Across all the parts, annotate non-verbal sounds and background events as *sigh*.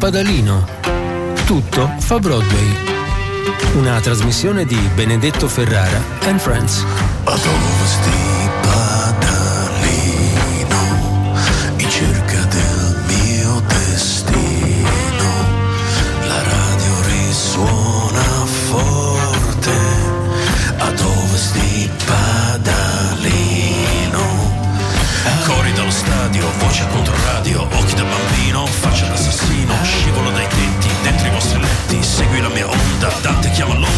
Padalino. Tutto fa Broadway. Una trasmissione di Benedetto Ferrara and Friends. Ad ovest di Padalino, in cerca del mio destino, la radio risuona forte. Ad ovest di Padalino, cori dallo stadio, voce contro radio, occhi da bambino, scivolo dai tetti, dentro i vostri letti, segui la mia onda, Dante chiama Londra.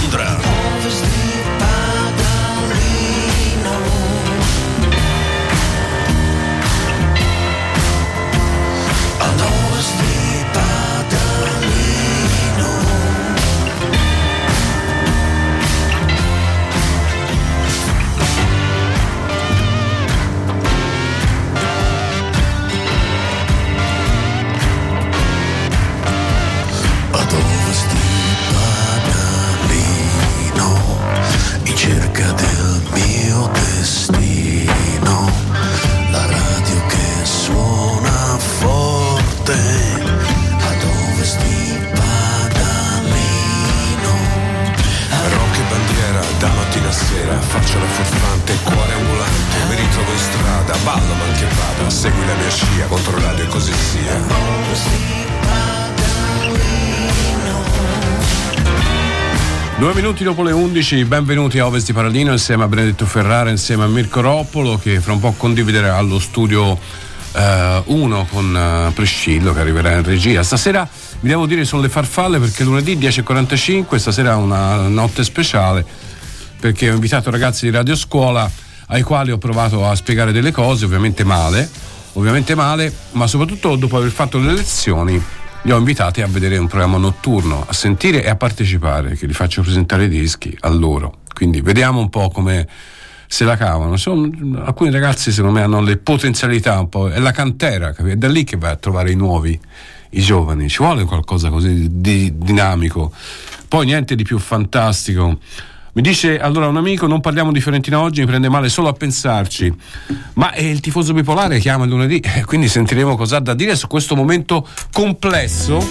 A sera, faccio la furfante, cuore ambulante, mi ritrovo in strada, ballo man che vada, segui la mia scia, controllate e così sia. Due minuti dopo le 11, benvenuti a Ovest di Paradino insieme a Benedetto Ferrara, insieme a Mirko Roppolo che fra un po' condividerà allo studio 1 con eh, Priscillo che arriverà in regia. Stasera vi devo dire sono le farfalle perché lunedì 10.45, stasera una notte speciale perché ho invitato ragazzi di Radio Scuola ai quali ho provato a spiegare delle cose, ovviamente male, ovviamente male, ma soprattutto dopo aver fatto le lezioni li ho invitati a vedere un programma notturno, a sentire e a partecipare, che li faccio presentare i dischi a loro. Quindi vediamo un po' come se la cavano. Sono, alcuni ragazzi secondo me hanno le potenzialità un po', è la cantera, capito? è da lì che vai a trovare i nuovi, i giovani, ci vuole qualcosa così di dinamico. Poi niente di più fantastico. Mi dice allora un amico: Non parliamo di Fiorentina oggi, mi prende male solo a pensarci. Ma è il tifoso bipolare chiama il lunedì, eh, quindi sentiremo cosa ha da dire su questo momento complesso.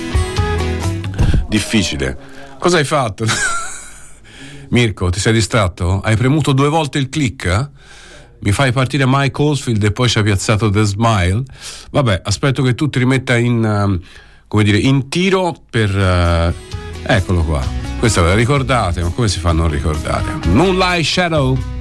Difficile. Cosa hai fatto? *laughs* Mirko, ti sei distratto? Hai premuto due volte il click? Mi fai partire Mike Oldfield e poi ci ha piazzato The Smile? Vabbè, aspetto che tu ti rimetta in, um, dire, in tiro per. uh, eccolo qua. Questa ve la ricordate? Ma come si fa a non ricordare? Moonlight Shadow.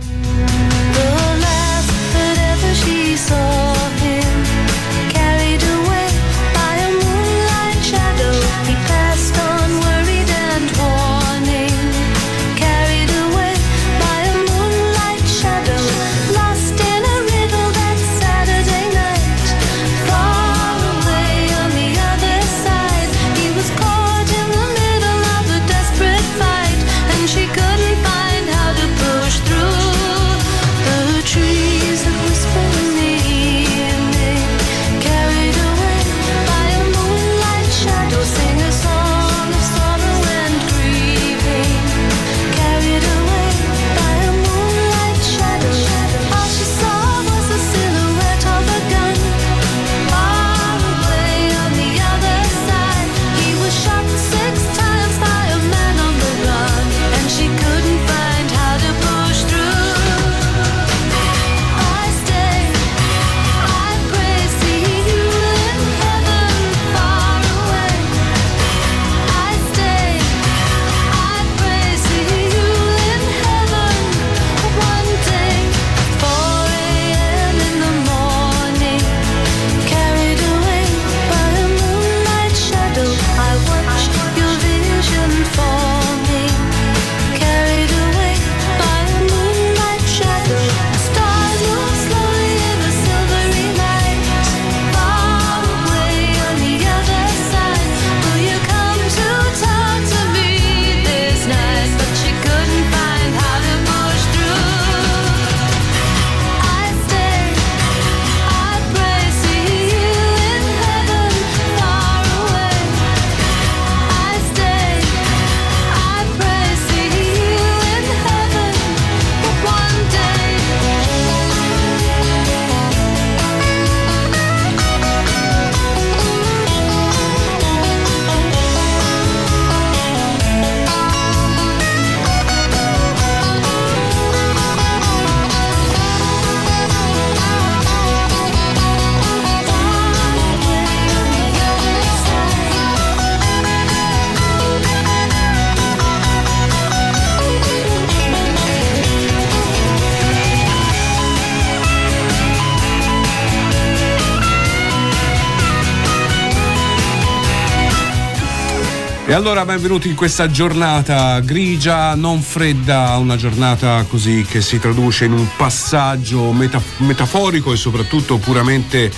E allora benvenuti in questa giornata grigia, non fredda, una giornata così che si traduce in un passaggio metaf- metaforico e soprattutto puramente,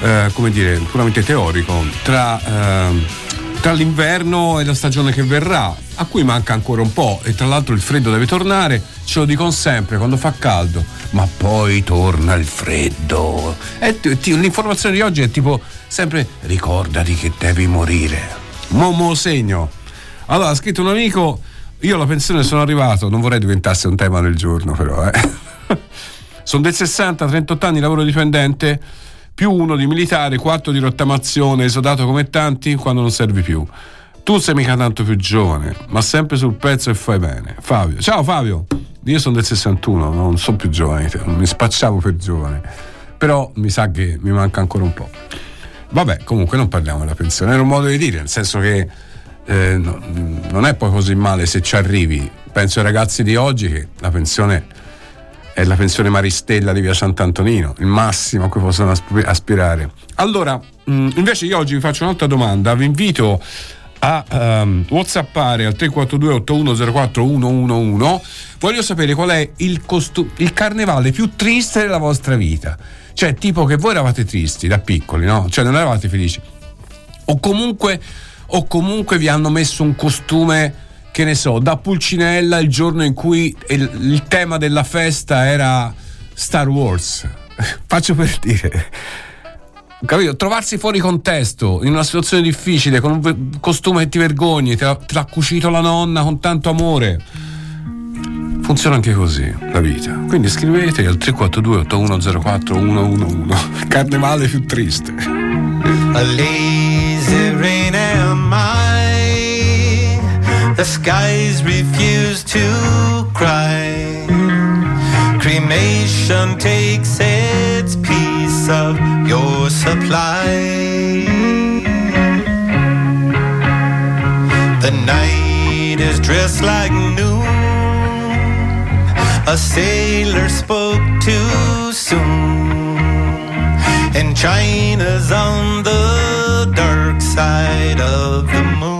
eh, come dire, puramente teorico tra, eh, tra l'inverno e la stagione che verrà, a cui manca ancora un po' e tra l'altro il freddo deve tornare, ce lo dicono sempre quando fa caldo, ma poi torna il freddo. E t- t- l'informazione di oggi è tipo sempre ricordati che devi morire. Momo segno. Allora, ha scritto un amico, io alla pensione sono arrivato, non vorrei diventasse un tema del giorno però, eh. *laughs* sono del 60, 38 anni, lavoro dipendente, più uno di militare, quattro di rottamazione, esodato come tanti quando non servi più. Tu sei mica tanto più giovane, ma sempre sul pezzo e fai bene. Fabio, ciao Fabio, io sono del 61, non sono più giovane, non mi spacciavo per giovane, però mi sa che mi manca ancora un po'. Vabbè, comunque non parliamo della pensione, era un modo di dire, nel senso che eh, no- non è poi così male se ci arrivi. Penso ai ragazzi di oggi che la pensione è la pensione Maristella di via Sant'Antonino, il massimo a cui possono asp- aspirare. Allora, mh, invece io oggi vi faccio un'altra domanda, vi invito a ehm, whatsappare al 342 8104 111 voglio sapere qual è il, costu- il carnevale più triste della vostra vita cioè tipo che voi eravate tristi da piccoli no? cioè non eravate felici o comunque, o comunque vi hanno messo un costume che ne so da Pulcinella il giorno in cui il, il tema della festa era Star Wars *laughs* faccio per dire capito? Trovarsi fuori contesto in una situazione difficile con un costume che ti vergogni, te l'ha, te l'ha cucito la nonna con tanto amore. Funziona anche così la vita. Quindi scrivete al 342 8104 111 Carnevale più triste. A lazy rain am I. The skies refuse to cry. Cremation takes its piece of your supply. The night is dressed like noon. A sailor spoke too soon. And China's on the dark side of the moon.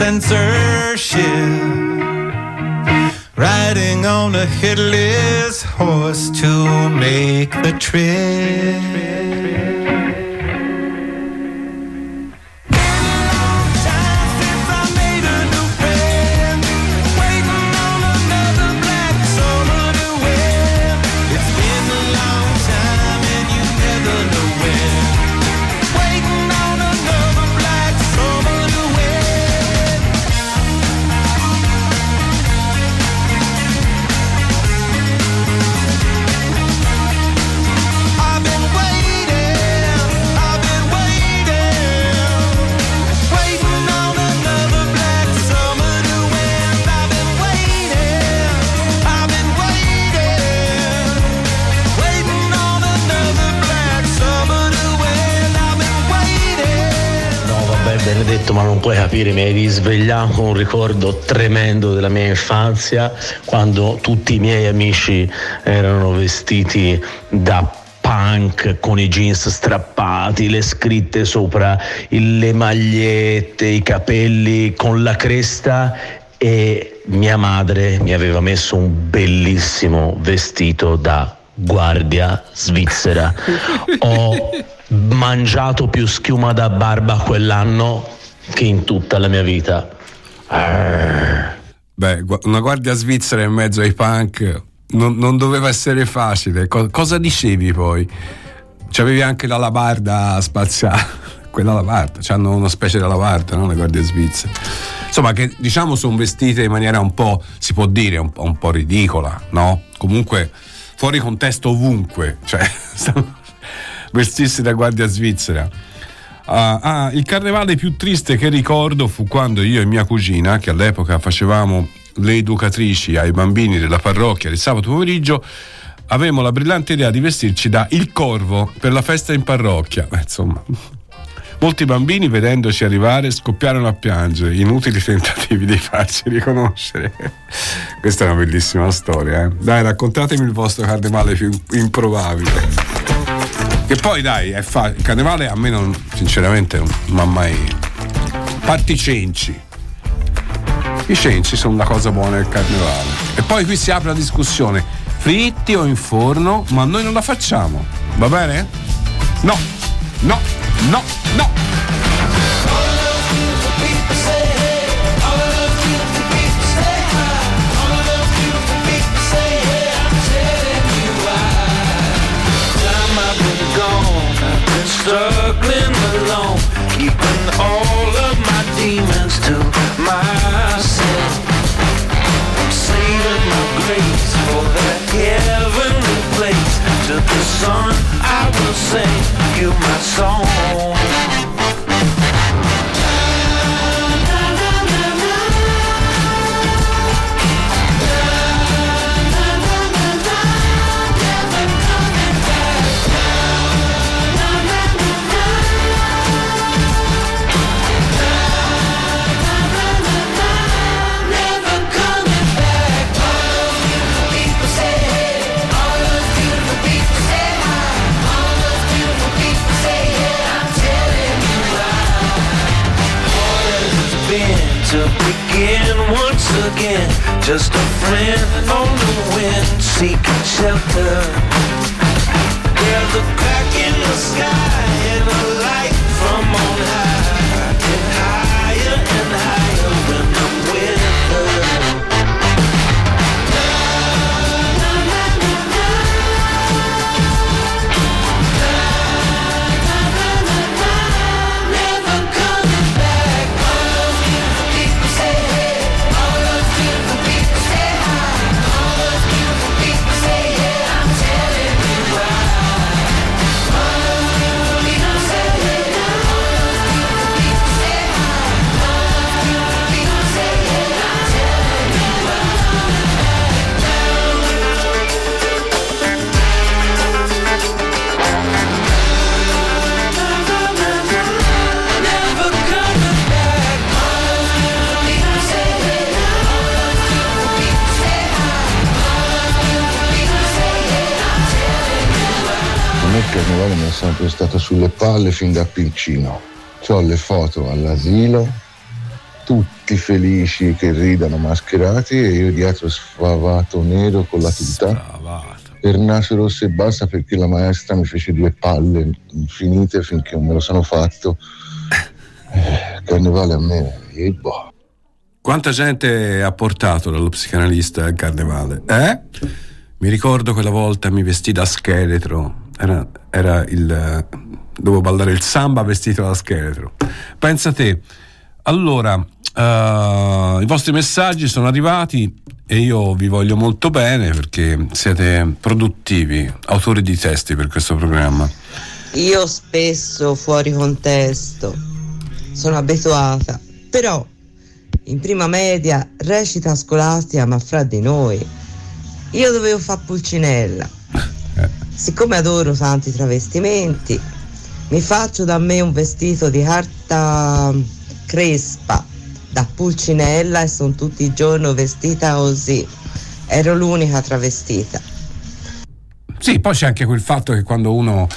On risvegliato con un ricordo tremendo della mia infanzia quando tutti i miei amici erano vestiti da punk con i jeans strappati, le scritte sopra le magliette, i capelli con la cresta e mia madre mi aveva messo un bellissimo vestito da guardia svizzera. *laughs* Ho mangiato più schiuma da barba quell'anno che in tutta la mia vita. Beh, una guardia svizzera in mezzo ai punk non, non doveva essere facile. Co- cosa dicevi poi? C'avevi anche la labarda spaziale. *laughs* Quella labarda, hanno una specie di labarda, no? Le guardie svizzere. Insomma, che diciamo sono vestite in maniera un po', si può dire, un po', un po' ridicola, no? Comunque fuori contesto ovunque, cioè *laughs* vestirsi da guardia svizzera. Ah, ah, il carnevale più triste che ricordo fu quando io e mia cugina, che all'epoca facevamo le educatrici ai bambini della parrocchia il sabato pomeriggio, avevamo la brillante idea di vestirci da il corvo per la festa in parrocchia. Eh, insomma, *laughs* molti bambini vedendoci arrivare scoppiarono a piangere, inutili tentativi di farci riconoscere. *laughs* Questa è una bellissima storia, eh. Dai, raccontatemi il vostro carnevale più improbabile. Che poi dai, è fa- il carnevale a me non, sinceramente non mi ha mai. Parti i cenci. I cenci sono una cosa buona del carnevale. E poi qui si apre la discussione: fritti o in forno, ma noi non la facciamo. Va bene? No, no, no, no. Struggling alone, keeping all of my demons to myself. I'm saving my grace for that heavenly place. To the sun, I will sing you my song. To begin once again. Just a friend on the wind, seeking shelter. There's a crack in the sky and a light from on high. Get higher and higher sulle palle fin da piccino. Ho le foto all'asilo, tutti felici che ridano mascherati e io dietro sfavato nero con la tuta per naso rosso e basta perché la maestra mi fece due palle infinite finché non me lo sono fatto. Eh, carnevale a me, e boh. Quanta gente ha portato dallo psicanalista al carnevale? Eh? Mi ricordo quella volta mi vestì da scheletro. Era, era il. Dovevo ballare il samba vestito da scheletro. Pensa te. Allora, eh, i vostri messaggi sono arrivati e io vi voglio molto bene perché siete produttivi, autori di testi per questo programma. Io spesso fuori contesto, sono abituata, però in prima media recita scolastica ma fra di noi. Io dovevo fare pulcinella. Siccome adoro tanti travestimenti, mi faccio da me un vestito di carta crespa da pulcinella e sono tutti i giorni vestita così. Ero l'unica travestita. Sì, poi c'è anche quel fatto che quando uno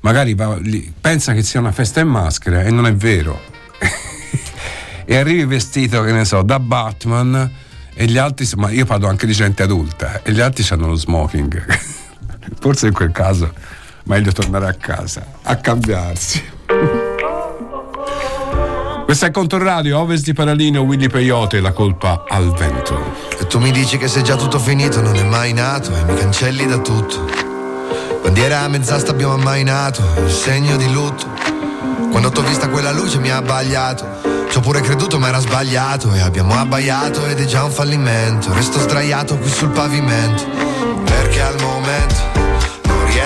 magari va pensa che sia una festa in maschera e non è vero. *laughs* e arrivi vestito, che ne so, da Batman e gli altri, ma io parlo anche di gente adulta, e gli altri hanno lo smoking. *laughs* Forse in quel caso meglio tornare a casa, a cambiarsi. Questa è Contorradio, Ovest di Paralino, Willy Peyote, la colpa al vento. E tu mi dici che se già tutto finito non è mai nato e mi cancelli da tutto. Bandiera a mezz'asta abbiamo ammainato, il segno di lutto. Quando t'ho vista quella luce mi ha abbagliato. Ci ho pure creduto ma era sbagliato e abbiamo abbaiato ed è già un fallimento. Resto sdraiato qui sul pavimento. Perché al momento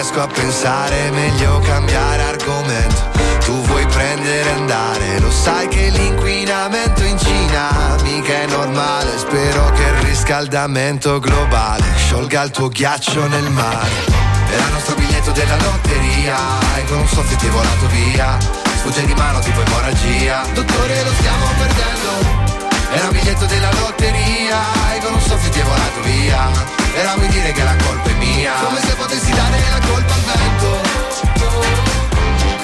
riesco a pensare, meglio cambiare argomento. Tu vuoi prendere andare, lo sai che l'inquinamento in Cina mica è normale. Spero che il riscaldamento globale sciolga il tuo ghiaccio nel mare. Era il nostro biglietto della lotteria E con un soffio ti è volato via Sfugge di mano tipo emorragia Dottore lo stiamo perdendo Era un biglietto della lotteria E con un soffio ti è volato via. Era vuoi dire che la colpa è mia. Come se potessi dare la colpa al vento.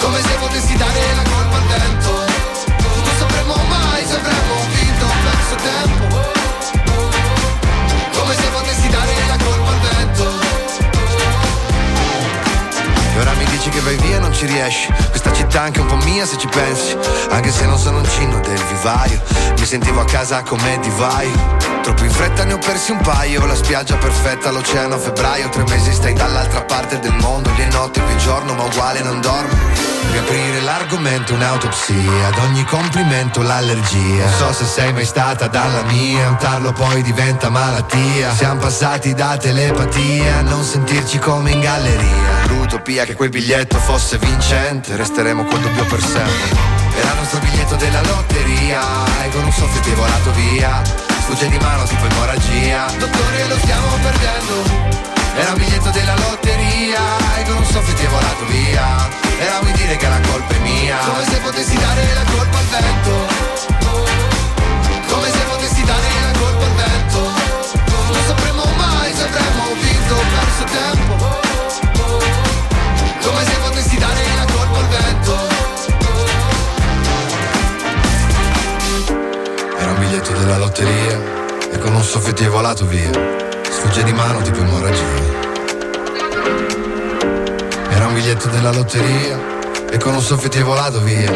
Come se potessi dare la colpa al vento. Non sapremo mai se avremo vinto o perso tempo dici che vai via non ci riesci. Questa città è anche un po' mia se ci pensi. Anche se non sono un cinno del vivaio Mi sentivo a casa come di vai. Troppo in fretta ne ho persi un paio La spiaggia perfetta, l'oceano a febbraio. Tre mesi stai dall'altra parte del mondo Le notti più giorno ma uguale non dormo Riaprire l'argomento, un'autopsia Ad ogni complimento l'allergia. Non so se sei mai stata dalla mia Un tarlo poi diventa malattia. Siamo passati da telepatia a non sentirci come in galleria. L'utopia che quel biglietto fosse vincente Resteremo col doppio per sempre. Era il nostro biglietto della lotteria E con un soffio ti è volato via. Sfugge di mano tipo emorragia. Dottore lo stiamo perdendo era un biglietto della lotteria E con un soffio ti è volato via. Era vuoi dire che la colpa è mia. Come se potessi dare la colpa al vento. Come se potessi dare la colpa al vento. Non sapremo mai se avremo vinto o perso tempo. Come se potessi dare la colpa al vento. Era un biglietto della lotteria E con un soffio ti è volato via. Sfugge di mano tipo emorragia biglietto della lotteria E con un soffio volato via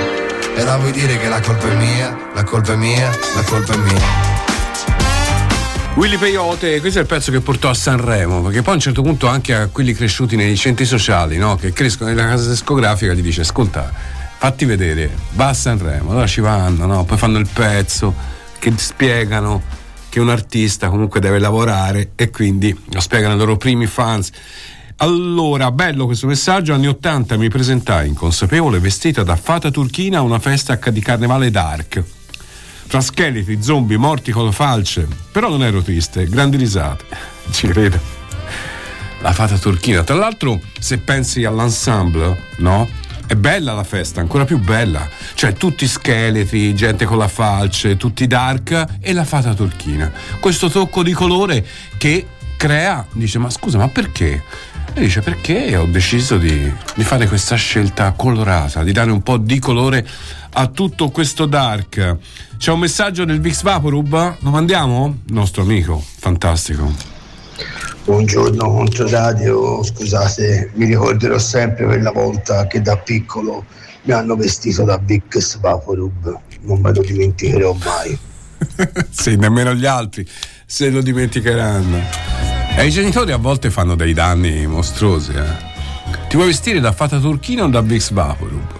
Era vuoi dire che la colpa è mia La colpa è mia, la colpa è mia Willy Peyote, questo è il pezzo che portò a Sanremo, perché poi a un certo punto anche a quelli cresciuti nei centri sociali, no? che crescono nella casa discografica, gli dice ascolta, fatti vedere, va a Sanremo, allora ci vanno, no? poi fanno il pezzo, che spiegano che un artista comunque deve lavorare e quindi lo spiegano ai loro primi fans. Allora, bello questo messaggio. Anni 80 mi presentai inconsapevole vestita da fata turchina a una festa di carnevale dark. Tra scheletri, zombie, morti con falce. Però non ero triste, grandi risate. *laughs* Ci credo. La fata turchina. Tra l'altro, se pensi all'ensemble, no? È bella la festa, ancora più bella. Cioè, tutti scheletri, gente con la falce, tutti dark e la fata turchina. Questo tocco di colore che crea, dice, ma scusa, ma perché? E dice, perché ho deciso di, di fare questa scelta colorata, di dare un po' di colore a tutto questo dark. C'è un messaggio del Vix Vaporub? Lo mandiamo? Nostro amico, fantastico. Buongiorno Controradio, scusate, mi ricorderò sempre quella volta che da piccolo mi hanno vestito da Vix Vaporub, non me lo dimenticherò mai. *laughs* sì, nemmeno gli altri se lo dimenticheranno. E i genitori a volte fanno dei danni mostruosi. Eh. Ti vuoi vestire da fata turchina o da Vix Vaporub?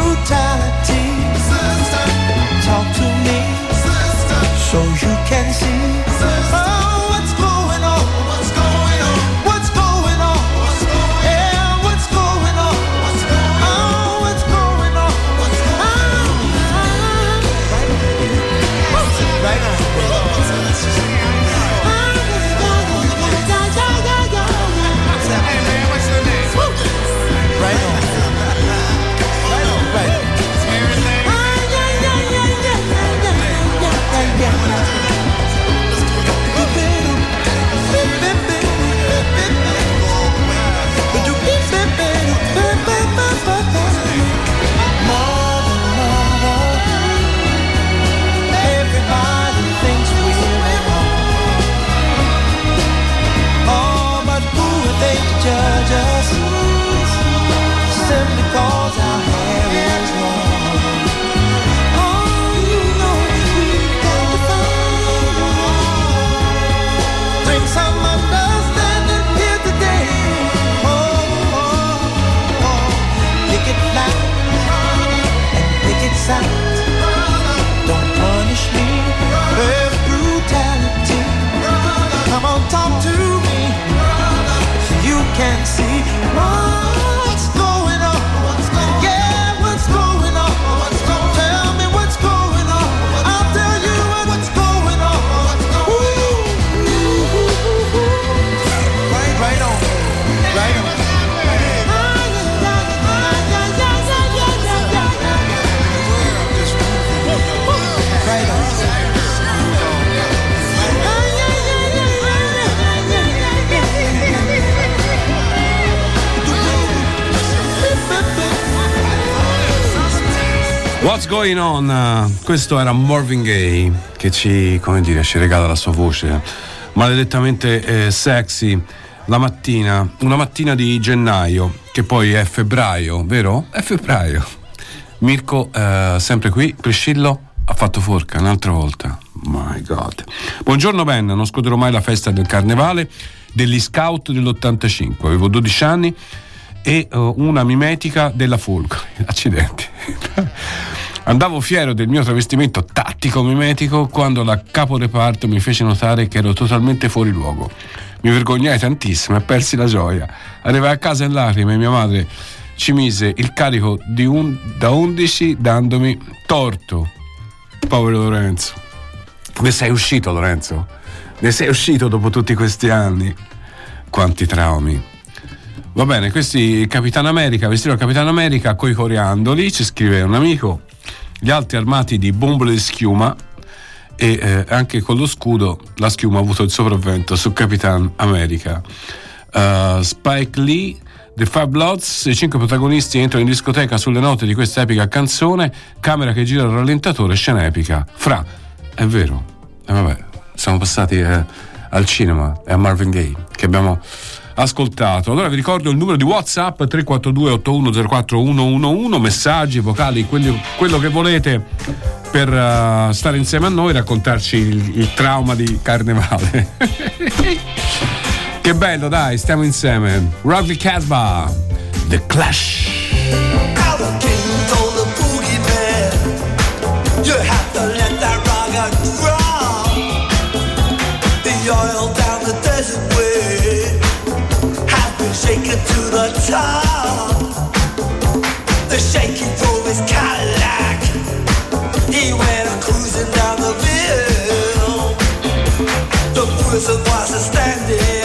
真心。Going on? Uh, questo era Marvin Gaye che ci, come dire, ci regala la sua voce maledettamente eh, sexy la mattina, una mattina di gennaio, che poi è febbraio, vero? È febbraio. Mirko, eh, sempre qui, Priscillo ha fatto forca un'altra volta. My God. Buongiorno Ben, non scuderò mai la festa del carnevale degli scout dell'85. Avevo 12 anni e eh, una mimetica della Fulco. *laughs* Accidenti. Andavo fiero del mio travestimento tattico mimetico quando la caporeparto mi fece notare che ero totalmente fuori luogo. Mi vergognai tantissimo e persi la gioia. Arrivai a casa in lacrime e mia madre ci mise il carico un, da 11 dandomi torto. Povero Lorenzo. Ne sei uscito Lorenzo? Ne sei uscito dopo tutti questi anni? Quanti traumi. Va bene, questi Capitan America, vestito da Capitan America coi coriandoli, ci scrive un amico, gli altri armati di bombole di schiuma e eh, anche con lo scudo la schiuma ha avuto il sopravvento su Capitan America. Uh, Spike Lee, The Five Bloods, i cinque protagonisti entrano in discoteca sulle note di questa epica canzone, camera che gira al rallentatore, scena epica. Fra, è vero, e vabbè, siamo passati eh, al cinema e a Marvin Gaye che abbiamo ascoltato. Allora vi ricordo il numero di WhatsApp 342 8104 111, messaggi vocali, quelli- quello che volete per eh, stare insieme a noi, raccontarci il, il trauma di carnevale. *laughs* che bello, dai, stiamo insieme. Rugby Casbah, The Clash. Oil down the desert shaken to the top. Drove his Cadillac. He went cruising down the hill. The was standing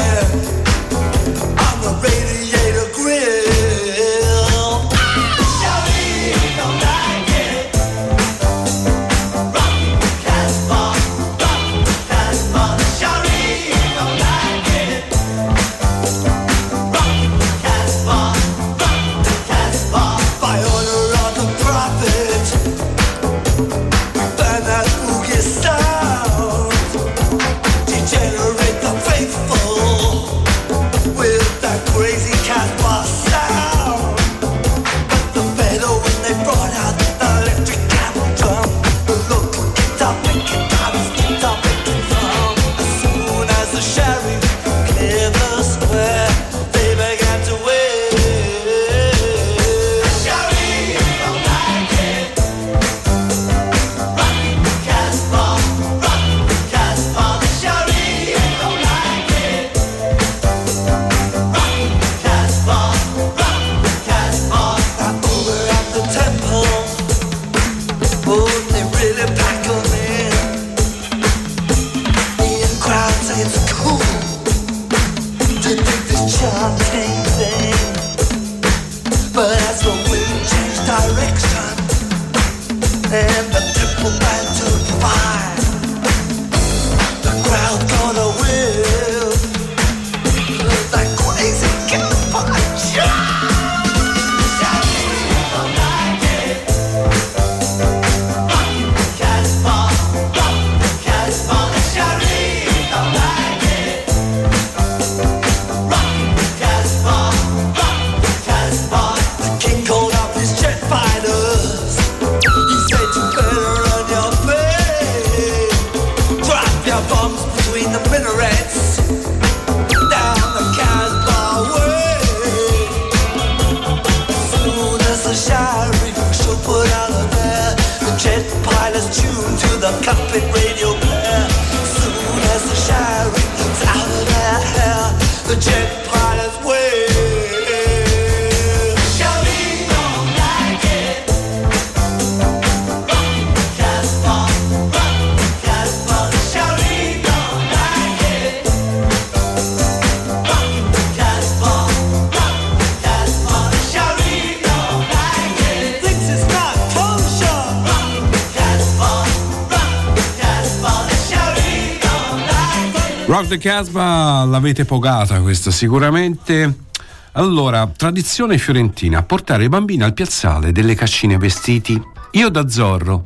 Rock the Casbah l'avete pogata questa sicuramente. Allora, tradizione fiorentina, portare i bambini al piazzale delle cascine vestiti Io da Zorro.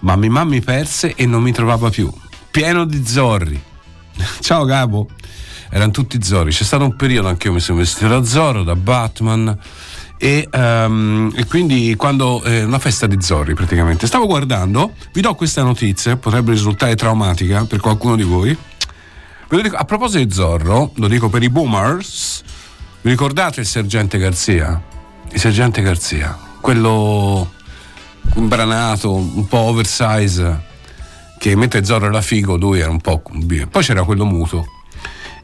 Mammi mammi perse e non mi trovava più. Pieno di Zorri. *laughs* Ciao Gabo. Erano tutti Zorri. C'è stato un periodo anche io mi sono vestito da Zorro, da Batman. E, ehm, e quindi quando eh, una festa di Zorri praticamente stavo guardando vi do questa notizia potrebbe risultare traumatica per qualcuno di voi a proposito di Zorro lo dico per i boomers vi ricordate il sergente Garzia? il sergente Garzia quello imbranato un po' oversize che mentre Zorro era figo lui era un po' poi c'era quello muto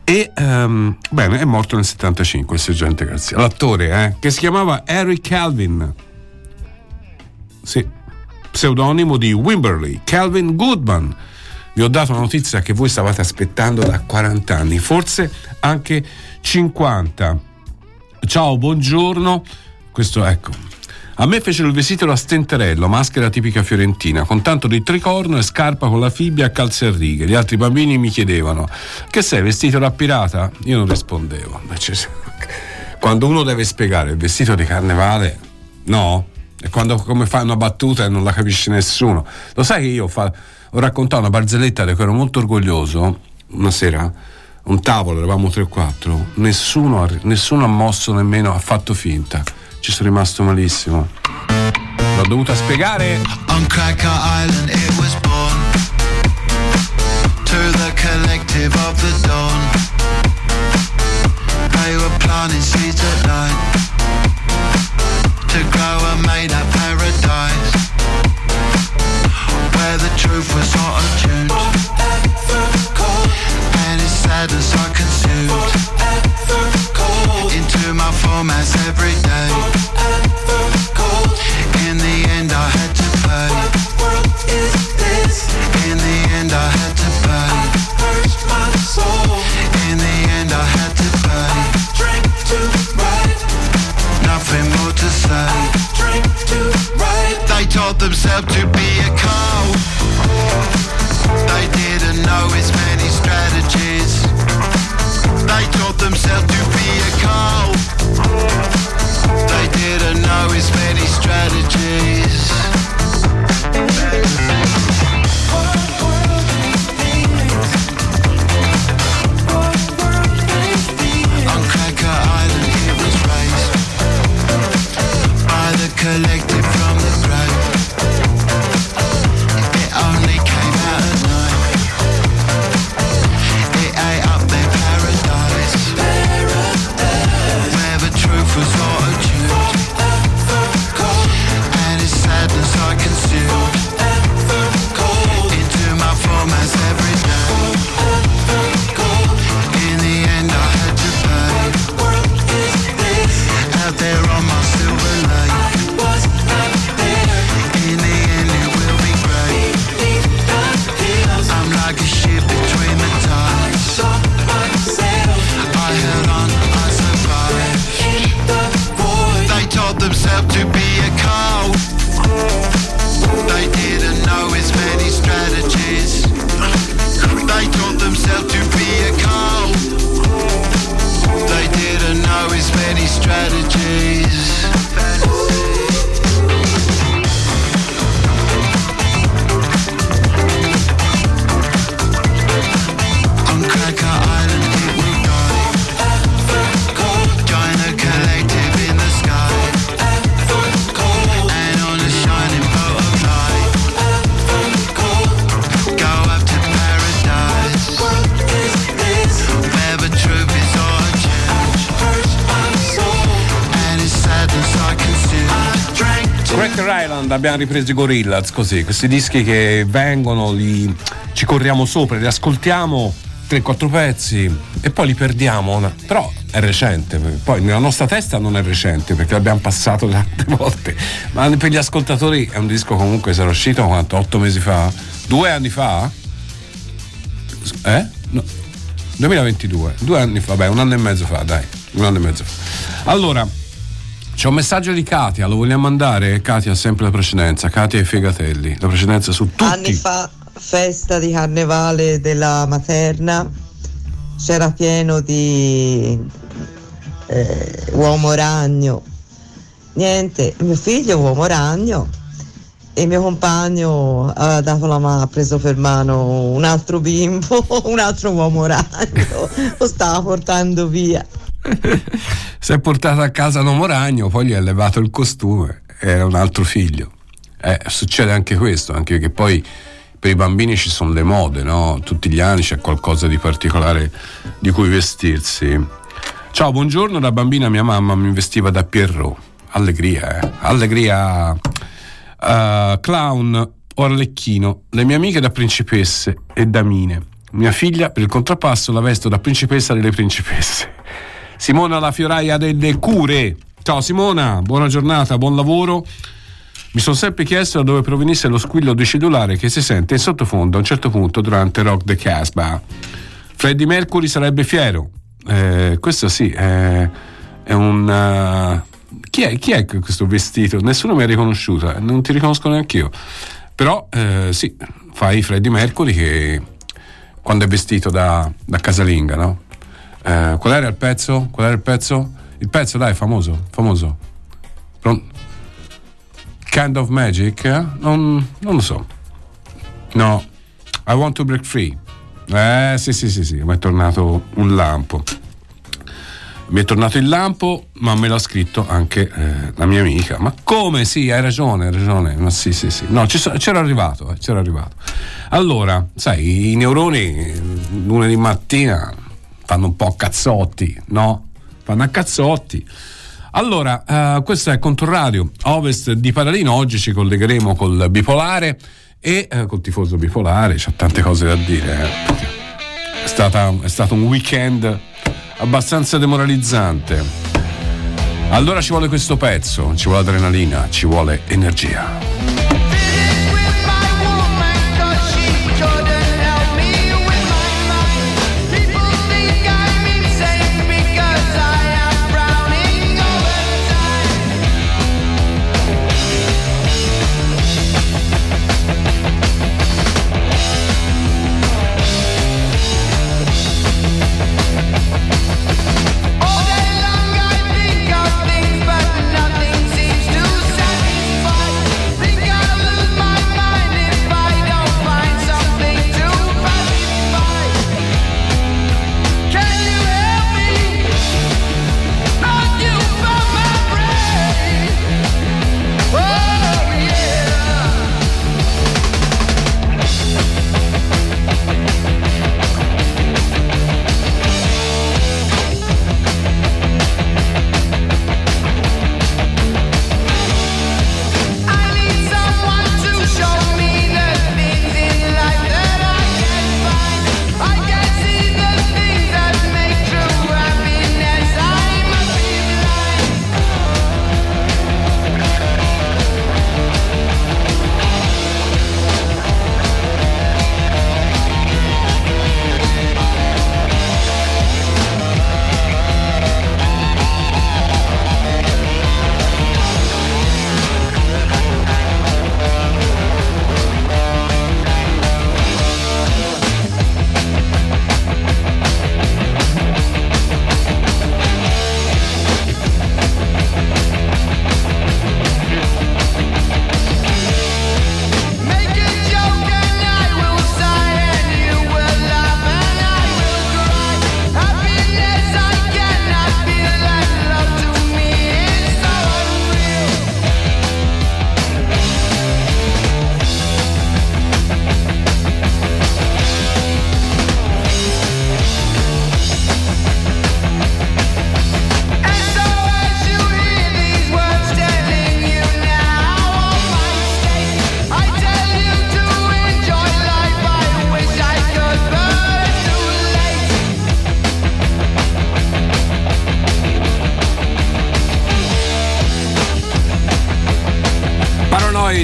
e ehm, bene, è morto nel 75 il sergente Garzia, l'attore eh, che si chiamava Harry Calvin. Sì, pseudonimo di Wimberley, Calvin Goodman. Vi ho dato una notizia che voi stavate aspettando da 40 anni, forse anche 50. Ciao, buongiorno. Questo ecco. A me fecero il vestito da stenterello, maschera tipica fiorentina, con tanto di tricorno e scarpa con la fibbia a calze a righe. Gli altri bambini mi chiedevano: Che sei vestito da pirata? Io non rispondevo. Quando uno deve spiegare il vestito di carnevale, no? E quando come fa una battuta e non la capisce nessuno. Lo sai che io fa- ho raccontato una barzelletta di cui ero molto orgoglioso una sera? Un tavolo, eravamo tre o quattro, nessuno, ha- nessuno ha mosso nemmeno, ha fatto finta. Ci sono rimasto malissimo. L'ho dovuta spiegare. On Cracker Island it was born To the collective of the dawn They were planting seeds at night To grow a made Where the truth was not attuned. And its sadness I consumed. Into my formats every day. In the end I had to pay In the end I had to pay In the end I had to pay. Nothing more to say They taught themselves to be a cow They didn't know its many strategies. They taught themselves to be a cow They didn't know its many abbiamo ripreso i Gorillaz così, questi dischi che vengono, li, ci corriamo sopra, li ascoltiamo 3-4 pezzi e poi li perdiamo. Però è recente, poi nella nostra testa non è recente perché l'abbiamo passato tante *laughs* volte, ma per gli ascoltatori è un disco comunque sarà uscito quanto? 8 mesi fa? Due anni fa? Eh? No. 2022, due anni fa, beh, un anno e mezzo fa, dai, un anno e mezzo fa. Allora, c'è un messaggio di Katia, lo vogliamo mandare? Katia ha sempre la precedenza, Katia e Fegatelli, la precedenza su tutti. Anni fa, festa di carnevale della materna, c'era pieno di eh, uomo ragno. Niente, mio figlio uomo ragno e mio compagno ha dato la mano, ha preso per mano un altro bimbo, *laughs* un altro uomo ragno, lo stava portando via. *laughs* Si è portato a casa un uomo ragno, poi gli ha levato il costume, era un altro figlio. Eh, succede anche questo, anche che poi per i bambini ci sono le mode, no? Tutti gli anni c'è qualcosa di particolare di cui vestirsi. Ciao, buongiorno, da bambina mia mamma mi vestiva da Pierrot. Allegria, eh? Allegria. Uh, clown o Arlecchino, le mie amiche da principesse e damine. Mia figlia, per il contrappasso, la vesto da principessa delle principesse. Simona la fioraia delle cure. Ciao Simona, buona giornata, buon lavoro. Mi sono sempre chiesto da dove provenisse lo squillo di cellulare che si sente in sottofondo a un certo punto durante Rock the Casbah. Freddie Mercury sarebbe fiero. Eh, questo sì, è, è un. eh, chi, è, chi è questo vestito? Nessuno mi ha riconosciuto, eh, non ti riconosco neanche io. Però eh, sì, fai Freddie Mercury che quando è vestito da, da casalinga, no? Eh, qual era il pezzo? Qual era il pezzo? Il pezzo, dai, famoso, famoso. Kind of Magic? eh? Non, non lo so. No, I Want to Break Free. Eh, sì, sì, sì, sì, mi è tornato un lampo. Mi è tornato il lampo, ma me l'ha scritto anche eh, la mia amica. Ma come? Sì, hai ragione, hai ragione. Ma sì, sì, sì. No, c'ero arrivato, eh, c'ero arrivato. Allora, sai, i neuroni lunedì mattina fanno un po' cazzotti, no? Fanno a cazzotti. Allora, eh, questo è Controradio Ovest di Paradino. Oggi ci collegheremo col bipolare e eh, col tifoso bipolare. C'ha tante cose da dire. eh, È, stata- è stato un weekend abbastanza demoralizzante. Allora ci vuole questo pezzo, ci vuole adrenalina, ci vuole energia.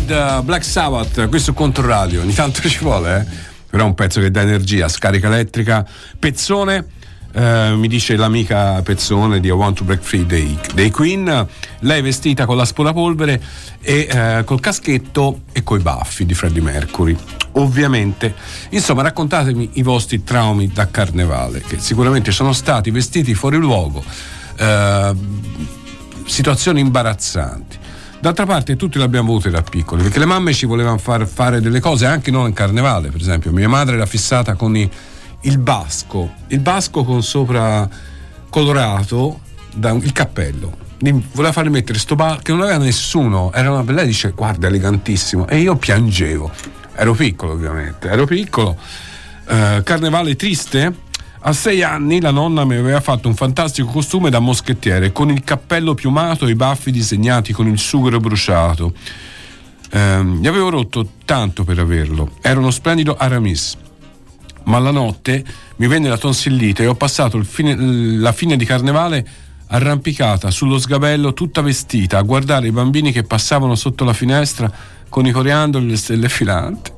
Paranoid uh, Black Sabbath, qui su Controradio, ogni tanto *laughs* ci vuole, eh? però è un pezzo che dà energia, scarica elettrica, pezzone. eh, mi dice l'amica Pezzone di I Want to Break Free dei, dei Queen, lei vestita con l'aspirapolvere e eh, col caschetto e coi baffi di Freddie Mercury. Ovviamente, insomma, raccontatemi i vostri traumi da carnevale, che sicuramente sono stati vestiti fuori luogo, eh, situazioni imbarazzanti. D'altra parte tutti l'abbiamo avuto da piccoli, perché le mamme ci volevano far fare delle cose anche non in carnevale, per esempio. Mia madre era fissata con i- il basco, il basco con sopra colorato da un- il cappello. Voleva farmi mettere sto basco che non aveva nessuno, era una lei dice guarda elegantissimo e io piangevo. Ero piccolo ovviamente, ero piccolo. Eh, carnevale triste? A sei anni la nonna mi aveva fatto un fantastico costume da moschettiere con il cappello piumato e i baffi disegnati con il sughero bruciato. Ehm, gli avevo rotto tanto per averlo. Era uno splendido Aramis. Ma la notte mi venne la tonsillite e ho passato fine- la fine di carnevale arrampicata sullo sgabello tutta vestita a guardare i bambini che passavano sotto la finestra con i coriandoli e le stelle filanti.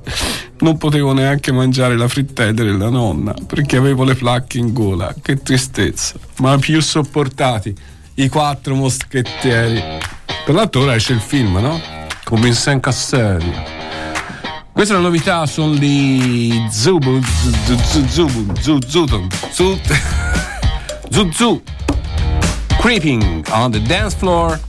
Non potevo neanche mangiare la frittelle della nonna perché avevo le placche in gola. Che tristezza. Ma più sopportati i quattro moschettieri. Tra l'altro ora esce il film, no? Con Vincent Cassel. Questa è la novità, sono Zubu, Zubu, Zubu, Zubu, Zubu, Zuzu. Creeping on the dance floor.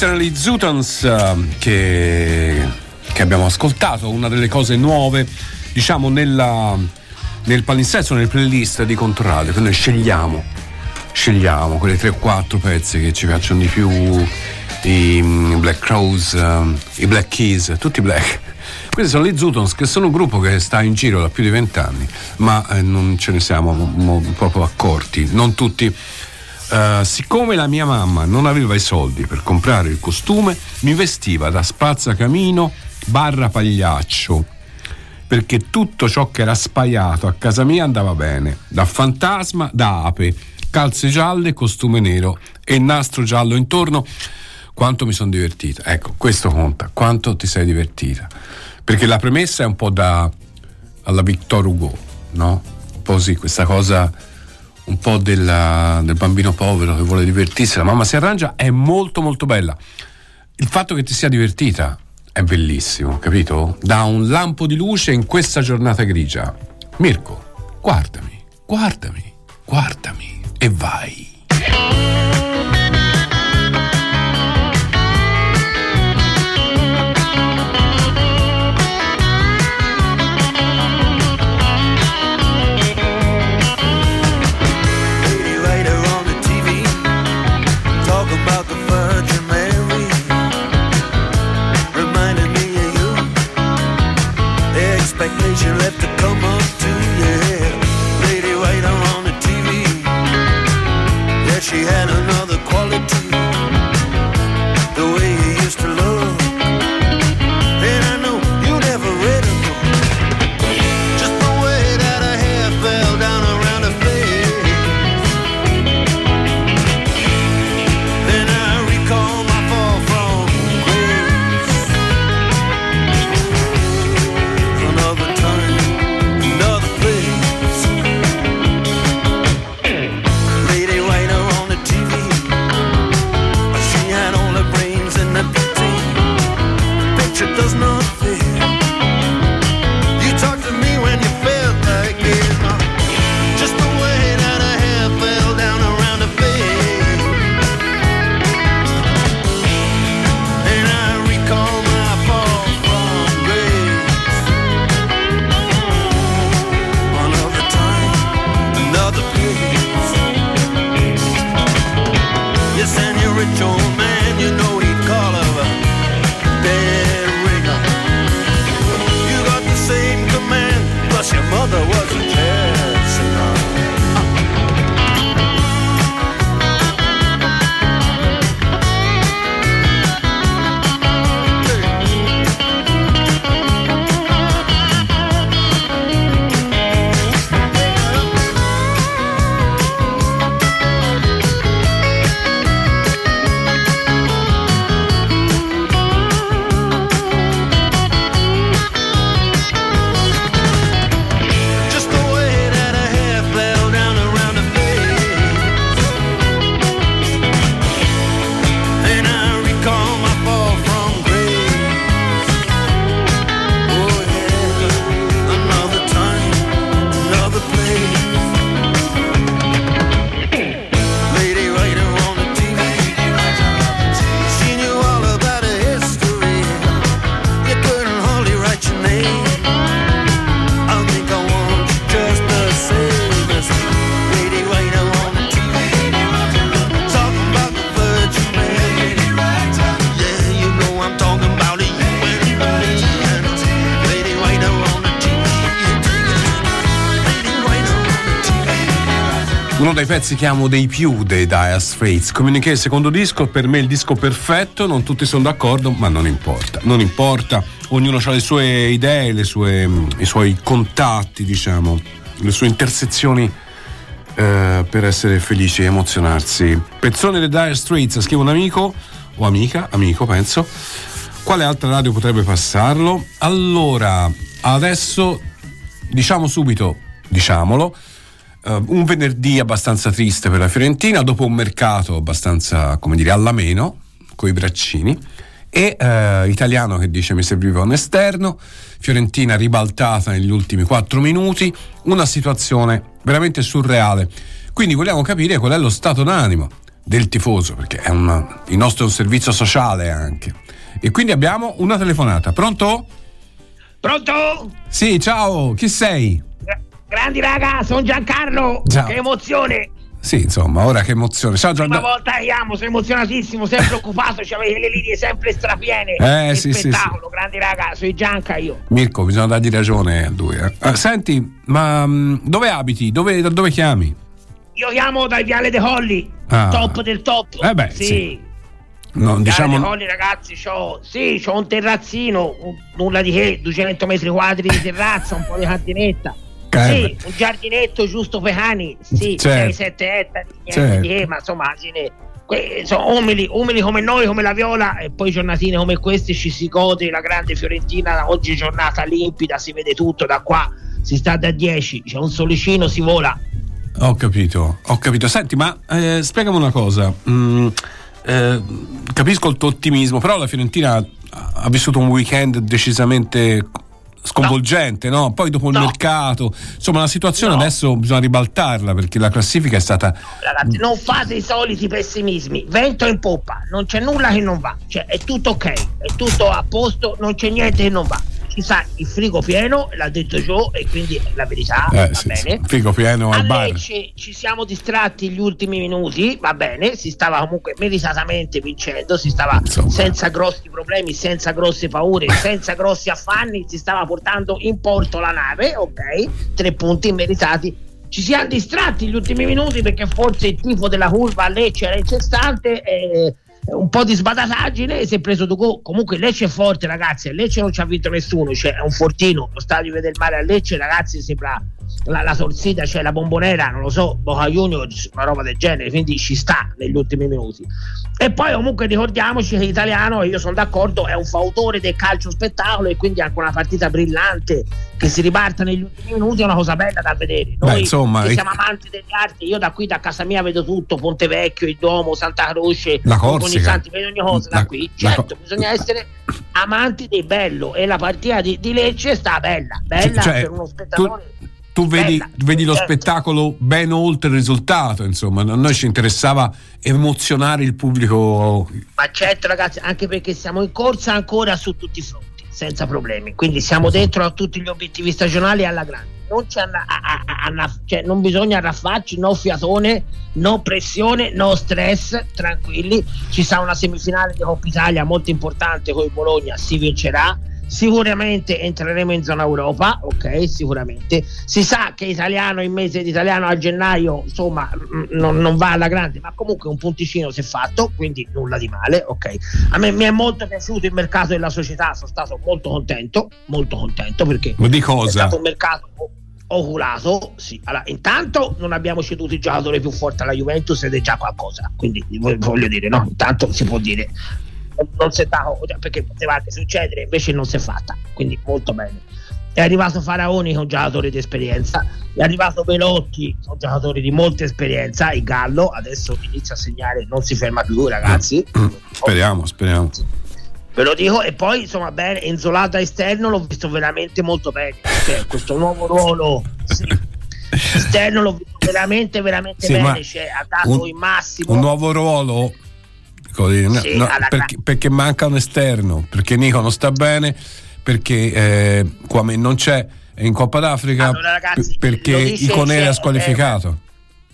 Questi erano gli Zutons eh, che, che abbiamo ascoltato, una delle cose nuove, diciamo, nella, nel palinsesto, nel playlist di Controradio, che noi scegliamo, scegliamo quelle 3 o 4 pezzi che ci piacciono di più i mm, Black Crows, ehm, i Black Keys, tutti black. Questi sono gli Zutons, che sono un gruppo che sta in giro da più di vent'anni, ma eh, non ce ne siamo mo- mo- proprio accorti, non tutti. Eh, siccome la mia mamma non aveva i soldi per comprare il costume, mi vestiva da spazzacamino barra pagliaccio perché tutto ciò che era spaiato a casa mia andava bene, da fantasma, da ape, calze gialle, costume nero e nastro giallo intorno. Quanto mi sono divertita. Ecco, questo conta, quanto ti sei divertita. Perché la premessa è un po' da alla Victor Hugo, no? Un po' sì, questa cosa un po' della- del bambino povero che vuole divertirsi, la mamma si arrangia, è molto molto bella. Il fatto che ti sia divertita è bellissimo, capito? Dà un lampo di luce in questa giornata grigia. Mirko, guardami, guardami, guardami e vai. Pezzi che amo dei più dei Dire Straits. Communiqué, il secondo disco, per me il disco perfetto, non tutti sono d'accordo, ma non importa. Non importa, ognuno ha le sue idee, le sue, i suoi contatti, diciamo, le sue intersezioni eh, per essere felici e emozionarsi. Pezzone dei Dire Straits, scrive un amico, o amica, amico penso. Quale altra radio potrebbe passarlo? Allora, adesso diciamo subito, diciamolo, eh, un venerdì abbastanza triste per la Fiorentina, dopo un mercato abbastanza, come dire, alla meno, coi braccini, e eh, italiano che dice mi serviva un esterno, Fiorentina ribaltata negli ultimi 4 minuti, una situazione veramente surreale. Quindi vogliamo capire qual è lo stato d'animo del tifoso, perché è una- il nostro è un servizio sociale anche. E quindi abbiamo una telefonata. Pronto? Pronto? Sì, ciao, chi sei? Grandi raga, sono Giancarlo. Ciao. Che emozione. Sì, insomma, ora che emozione. Ciao Prima Gianni. volta che chiamo, sono emozionatissimo, sempre *laughs* occupato, c'avevi le linee sempre strapiene. Eh, Che sì, sì, spettacolo, grandi raga, sui Gianca io. Mirko, bisogna dargli ragione a lui. eh. Eh, senti, ma mh, dove abiti? Dove, da dove chiami? Io chiamo dai Viale De Colli, Ah. top del top. Eh beh, sì. sì. No, Viale diciamo. De Colli, ragazzi, c'ho, sì, c'ho un terrazzino, un- nulla di che, 200 metri quadri di terrazza, un po' di cantinetta. Eh, Sì, un giardinetto giusto per cani, sì, Certo. 6-7 ettari, Certo. che, ma insomma, que- sono umili, umili come noi, come la Viola, e poi giornatine come queste ci si gode la grande Fiorentina, oggi giornata limpida, si vede tutto da qua, si sta da 10, c'è un solicino, si vola. Ho capito, ho capito. Senti, ma eh, spiegami una cosa. Mm, eh, capisco il tuo ottimismo, però la Fiorentina ha vissuto un weekend decisamente sconvolgente, no? Poi dopo il mercato, insomma, la situazione adesso bisogna ribaltarla perché la classifica è stata Ragazzi, non fate i soliti pessimismi, vento in poppa, non c'è nulla che non va, cioè è tutto ok, è tutto a posto, non c'è niente che non va. Ci sa il frigo pieno, l'ha detto Joe, e quindi la verità, eh, va sì, bene. sì, figo pieno al bar. Lecce ci siamo distratti gli ultimi minuti, va bene, si stava comunque meritatamente vincendo, si stava senza grossi problemi, senza grosse paure, *laughs* senza grossi affanni, si stava portando in porto la nave, ok? Tre punti meritati. Ci siamo distratti gli ultimi minuti perché forse il tifo della curva a Lecce era incessante e un po' di sbadataggine si è preso gol. Comunque Lecce è forte, ragazzi. A Lecce non ci ha vinto nessuno, cioè è un fortino. Lo stadio del mare a Lecce, ragazzi, sembra la, la torsida, cioè la bombonera, non lo so, Boca Juniors, una roba del genere, quindi ci sta negli ultimi minuti. E poi comunque ricordiamoci che l'italiano, e io sono d'accordo, è un fautore del calcio spettacolo e quindi anche una partita brillante che si riparta negli ultimi minuti è una cosa bella da vedere. Noi Beh, insomma, che siamo amanti degli arti, io da qui da casa mia vedo tutto, Ponte Vecchio, il Duomo, Santa Croce, La Corsica. santi, vedo ogni cosa da La- qui. la Certo, Co- bisogna *coughs* essere amanti del bello e la partita di, di Lecce sta bella, bella Cioè, per uno spettatore. Tu vedi, Bella, vedi lo certo. spettacolo ben oltre il risultato, insomma, a noi ci interessava emozionare il pubblico. Ma certo, ragazzi, anche perché siamo in corsa ancora su tutti i fronti, senza problemi. Quindi siamo dentro a tutti gli obiettivi stagionali alla grande. Non, anna- a- a- a- cioè, non bisogna arraffarci, no fiatone, no pressione, no stress, tranquilli. Ci sarà una semifinale di Coppa Italia molto importante con il Bologna, si vincerà. Sicuramente entreremo in zona Europa, ok? Sicuramente. Si sa che italiano in mese di italiano a gennaio, insomma, mm, non, non va alla grande, ma comunque un punticino si è fatto, quindi nulla di male, ok? A me mi è molto piaciuto il mercato della società, sono stato molto contento, molto contento perché Ma di è cosa? stato un mercato oculato, sì. Allora, intanto non abbiamo ceduto il giocatore più forte alla Juventus ed è già qualcosa, quindi vo- voglio dire, no, intanto si può dire non- si è dato cioè, perché poteva anche succedere, invece non si è fatta, quindi molto bene. È arrivato Faraoni un giocatore di esperienza, è arrivato Velotti, un giocatore di molta esperienza, il Gallo adesso inizia a segnare, non si ferma più ragazzi, Speriamo, speriamo. ve lo dico e poi insomma bene Enzolata esterno l'ho visto veramente molto bene cioè, questo nuovo ruolo sì, *laughs* esterno l'ho visto veramente veramente Sì, bene cioè, ha dato un- il massimo Un nuovo ruolo? No, Sì, no, perché, perché manca un esterno, perché Nico non sta bene, perché eh, Kwame non c'è in Coppa d'Africa, Allora, ragazzi, perché c'è- ha squalificato.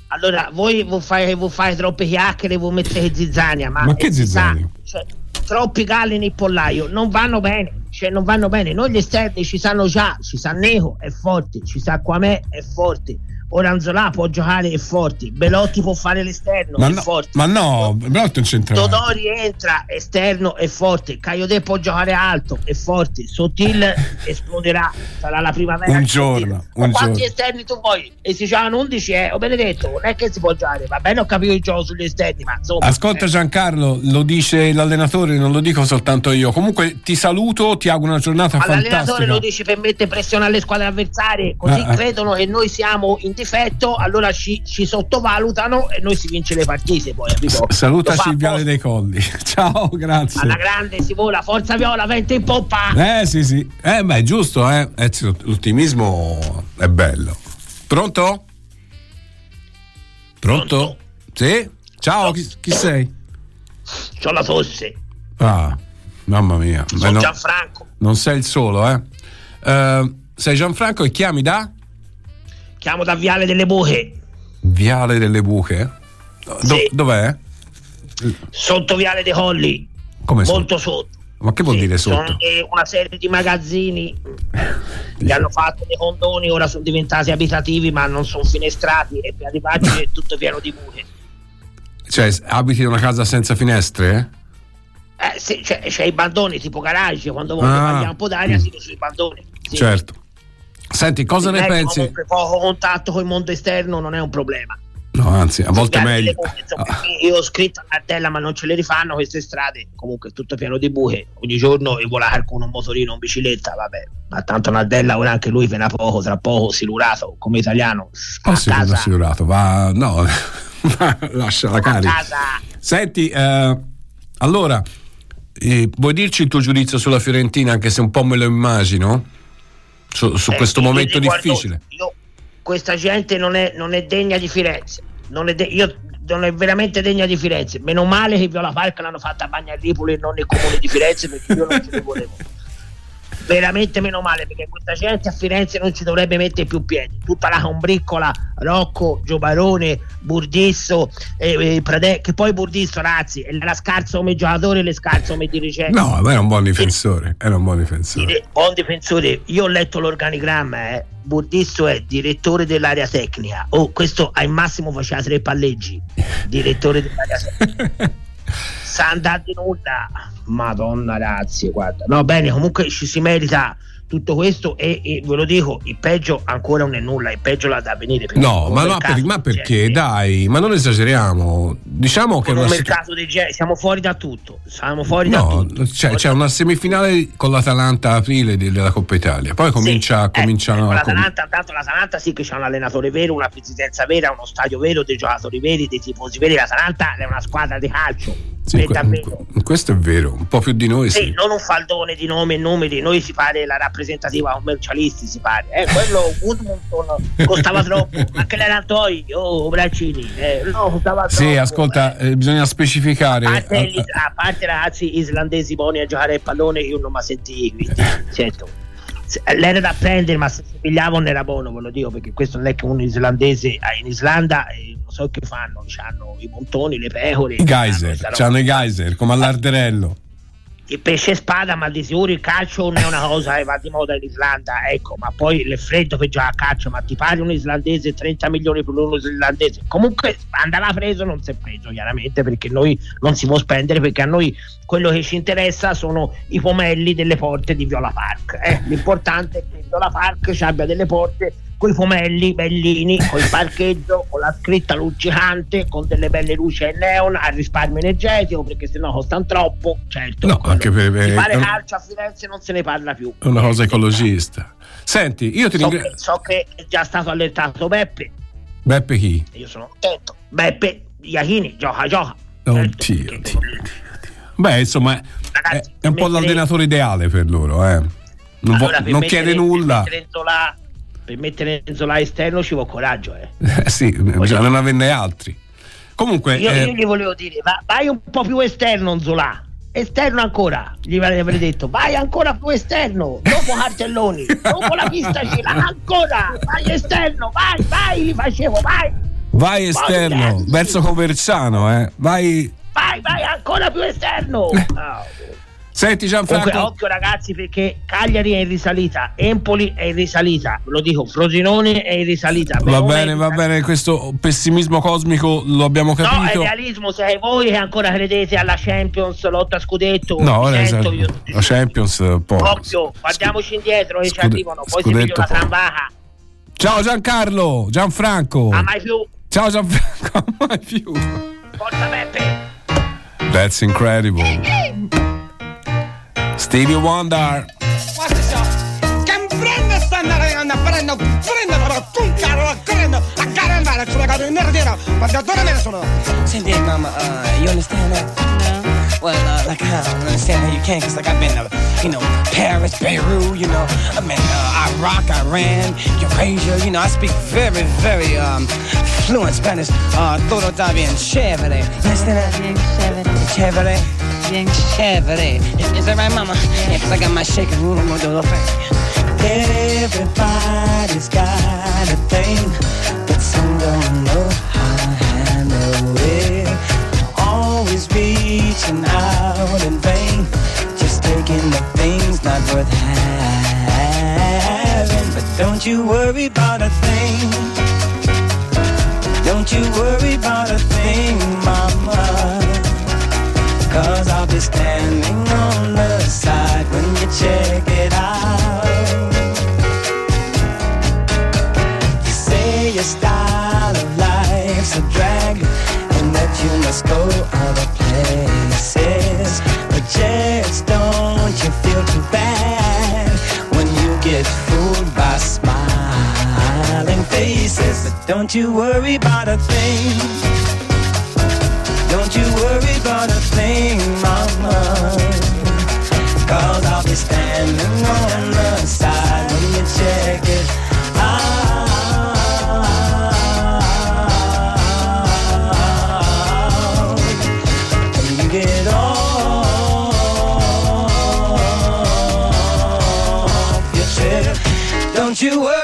allora voi vuoi fare, troppe chiacchiere voi mettete zizzania ma, Ma che eh, sa, zizzania? cioè, troppi galli nel pollaio non vanno bene cioè non vanno bene noi gli esterni ci sanno già ci sa Neco è forte ci sa Quamè è forte Oranzola può giocare è forte Belotti può fare l'esterno Ma è no, forte ma no, Belotti non c'entra. Dodori entra esterno e forte Caiode può giocare alto e forte Sottil *laughs* esploderà sarà la primavera Un giorno, un quanti giorno. esterni tu vuoi e si giocano 11 eh oh benedetto non è che si può giocare va bene ho capito il gioco sugli esterni ma insomma Ascolta eh. Giancarlo, lo dice l'allenatore, non lo dico soltanto io. Comunque ti saluto, ti auguro una giornata Ma l'allenatore fantastica. lo dice per mettere pressione alle squadre avversarie, così Ah, credono che noi siamo in difetto, allora ci, ci sottovalutano e noi si vince le partite. Poi, capito? Salutaci il Viale dei Colli. *laughs* Ciao, grazie. Alla grande si vola, forza viola, vento in poppa. Eh sì, sì. Eh, beh, giusto, eh. Eh, l'ottimismo è bello. Pronto? Pronto? Sì? Ciao, chi, chi sei? C'ho la tosse, Ah, mamma mia. Sono no- Gianfranco, non sei il solo, eh. Eh, sei Gianfranco e chiami da? Chiamo da Viale delle Buche. Viale delle Buche? Do- Sì. Dov'è? Sotto Viale dei Colli, Come sotto? molto sotto. Ma che vuol dire Sono sotto? una serie di magazzini *laughs* che hanno fatto dei condoni, ora sono diventati abitativi, ma non sono finestrati e piani pagine è tutto pieno di buche. Cioè, abiti in una casa senza finestre? Eh, sì, c'è, c'è i bandoni tipo garage, quando voglio Ah. un po' d'aria si sui bandoni. Sì. Certo. Senti, cosa ne che pensi? Comunque poco contatto con il mondo esterno non è un problema. No, anzi, a volte meglio. insomma, Io ho scritto a cartella, ma non ce le rifanno queste strade. Comunque tutto pieno di buche. Ogni giorno vola qualcuno un motorino, un bicicletta, vabbè. Ma tanto Nardella ora anche lui appena poco, tra poco, silurato come italiano. Oh, sì, casa. l'ho assicurato. Va, no, *laughs* lascia la carica. Senti, eh, allora, eh, vuoi dirci il tuo giudizio sulla Fiorentina, anche se un po' me lo immagino? Su, su Eh, questo momento guardo- difficile. io- questa gente non è, non è degna di Firenze. Non è de- io non è veramente degna di Firenze. Meno male che Viola Park l'hanno fatta a Bagnaripoli e non nel comune di Firenze perché io non ce ne volevo. Veramente meno male perché questa gente a Firenze non ci dovrebbe mettere più piedi. Tutta la combriccola, Rocco, Giobarone, Burdisso, eh, eh, Prade- che poi Burdisso, ragazzi, era scarso come giocatore e le scarso come dirigente. No, ma era un buon difensore. Era un buon difensore. Buon difensore, io ho letto l'organigramma, eh. Burdisso è direttore dell'area tecnica. Oh, questo al massimo faceva tre palleggi. Direttore dell'area tecnica. *laughs* Sa andare di nulla. Madonna ragazzi, guarda. No, bene, comunque ci si merita tutto questo e, e ve lo dico, il peggio ancora non è nulla, il peggio l'ha da venire. No, con ma, no, per- ma perché? genere- Dai, ma non esageriamo. Diciamo che è con un situ- mercato del genere siamo fuori da tutto. Siamo fuori da No, tutto. c'è, c'è una semifinale con l'Atalanta a aprile della Coppa Italia. Poi comincia, cominciano Con a. l'Atalanta, tanto l'Atalanta sì che c'è un allenatore vero, una presidenza vera, uno stadio vero, dei giocatori veri, dei tifosi veri. L'Atalanta è una squadra di calcio. Sì, questo è vero, un po' più di noi Sì, sì. non un faldone di nomi e numeri, noi si pare la rappresentativa commercialisti, si pare. Eh, quello *laughs* Woodmonton costava troppo, anche l'Arantoi, oh, Braccini, eh, no, costava troppo. Sì, ascolta, eh, bisogna specificare. A parte, ah, gli- a parte ragazzi islandesi buoni a giocare a pallone, io non mi sentivo, quindi *laughs* certo. L'era da prendere, ma se si pigliava non era buono, ve lo dico, perché questo non è che un islandese eh, in Islanda eh, non so che fanno, hanno i montoni, le pecore, I geyser, roba. c'hanno i geyser come all'Arderello. Il pesce spada, ma di sicuro il calcio non è una cosa che va di moda in Islanda, ecco, ma poi freddo per giocare a calcio, ma ti pare un islandese 30 milioni per uno islandese. Comunque andava preso, non si è preso chiaramente perché noi non si può spendere perché a noi quello che ci interessa sono i pomelli delle porte di Viola Park. eh. L'importante è che Viola Park ci abbia delle porte con i pomelli bellini, con il parcheggio, la scritta luccicante, con delle belle luci a neon, a risparmio energetico, perché sennò costano troppo, certo. No, anche per Si eh, un- calcio a Firenze non se ne parla più. è una cosa ecologista. Senti, io ti So ringrazio. so che è già stato allertato Beppe, Beppe chi? e io sono contento. Beppe Iachini gioca, gioca. Oddio, oddio, oddio. Beh, insomma, è, è un po' l'allenatore ideale per loro, eh. Non, vo- Allora, per non chiede nulla. Per per mettere Zola esterno ci vuole coraggio, eh. *laughs* Sì, bisogna non averne altri. Comunque, Io, eh, io gli volevo dire, va- vai un po' più esterno, Zola. Esterno ancora, gli avrei detto, vai ancora più esterno, dopo cartelloni, *laughs* dopo la pista l'ha ancora, vai esterno, vai, vai, li facevo, vai, vai esterno, verso Coverciano, eh. Vai. vai, vai ancora più esterno. Ah, Senti Comunque, Gianfranco. occhio ragazzi perché Cagliari è in risalita, Empoli è in risalita, ve lo dico, Frosinone è in risalita. Va Verona è bene, va bene, questo pessimismo cosmico lo abbiamo No, è capito. realismo, se voi che ancora credete alla Champions, lotta a scudetto, No, esatto. io. la Champions un po'. Occhio, guardiamoci indietro che ci scude- arrivano, poi si pigliano la poco. trambaca. Ciao Giancarlo, Gianfranco. Ma mai più, Ciao Gianfranco, *laughs* mai più. forza Beppe. That's incredible. Stevie Wonder. Watch this, y'all. Che prende sta andando, prendo, prendo, prendo, a caramba, sulla casa in nero, guarda, dove me ne sono? Send it, mama. Uh, you understand that? No. Well, uh, like I don't understand how you can, cause like I've been to, you know, Paris, Beirut, you know, I've been uh, Iraq, Iran, Eurasia, you know, I speak very, very um, fluent Spanish. Uh, todo está bien chévere. You understand that? Bien chévere. Chévere. Bien chévere. Is, that right, mama? Yeah, cause I got my shaking room, I'm gonna. Everybody's got a thing, but some don't know how to handle it. Always reaching out in vain, just taking the things not worth having. But don't you worry about a thing. Don't you worry about a thing, standing on the side when you check it out. You say your style of life's a drag and that you must go other places. But just don't you feel too bad when you get fooled by smiling faces. But don't you worry about a thing. Don't you worry about a thing, mama. Cause I'll be standing on the side when you check it out. When you get off your trip, don't you worry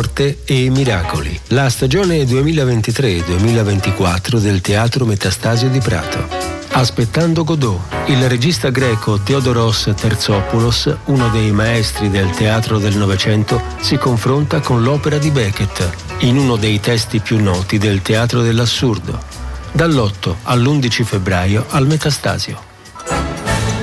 morte e miracoli. La stagione 2023-2024 del Teatro Metastasio di Prato. Aspettando Godot, il regista greco Theodoros Terzopoulos, uno dei maestri del teatro del Novecento, si confronta con l'opera di Beckett, in uno dei testi più noti del teatro dell'assurdo. Dall'8 all'11 febbraio al Metastasio.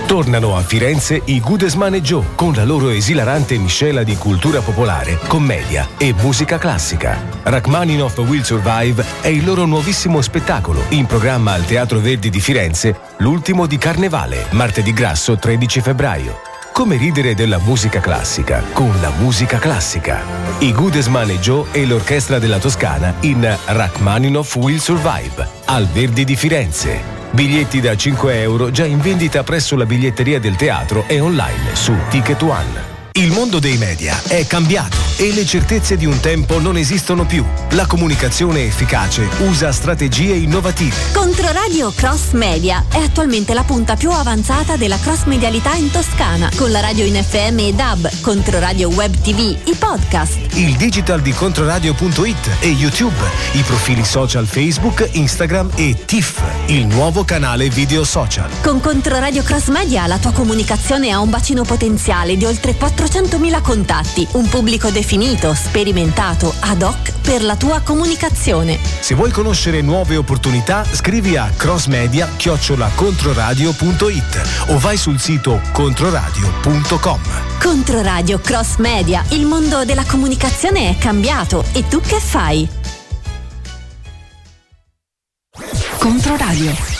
Tornano a Firenze i Goodesman e Joe con la loro esilarante miscela di cultura popolare, commedia e musica classica. Rachmaninoff Will Survive è il loro nuovissimo spettacolo in programma al Teatro Verdi di Firenze, l'ultimo di Carnevale, martedì grasso 13 febbraio. Come ridere della musica classica con la musica classica. I Goodesman e Joe e l'orchestra della Toscana in Rachmaninoff Will Survive al Verdi di Firenze. Biglietti da 5 euro già in vendita presso la biglietteria del teatro e online su Ticket One. Il mondo dei media è cambiato e le certezze di un tempo non esistono più. La comunicazione efficace usa strategie innovative. Controradio Cross Media è attualmente la punta più avanzata della cross medialità in Toscana, con la radio in FM e DAB, Controradio Web TV, i podcast. Il digital di Controradio.it e YouTube, i profili social Facebook, Instagram e TIFF, il nuovo canale video social. Con Controradio Cross Media la tua comunicazione ha un bacino potenziale di oltre 400.000 contatti, un pubblico definito, sperimentato, ad hoc per la tua comunicazione. Se vuoi conoscere nuove opportunità, scrivi a crossmedia-controradio.it o vai sul sito controradio.com. Controradio Cross Media, il mondo della comunicazione è cambiato e tu che fai? Controradio.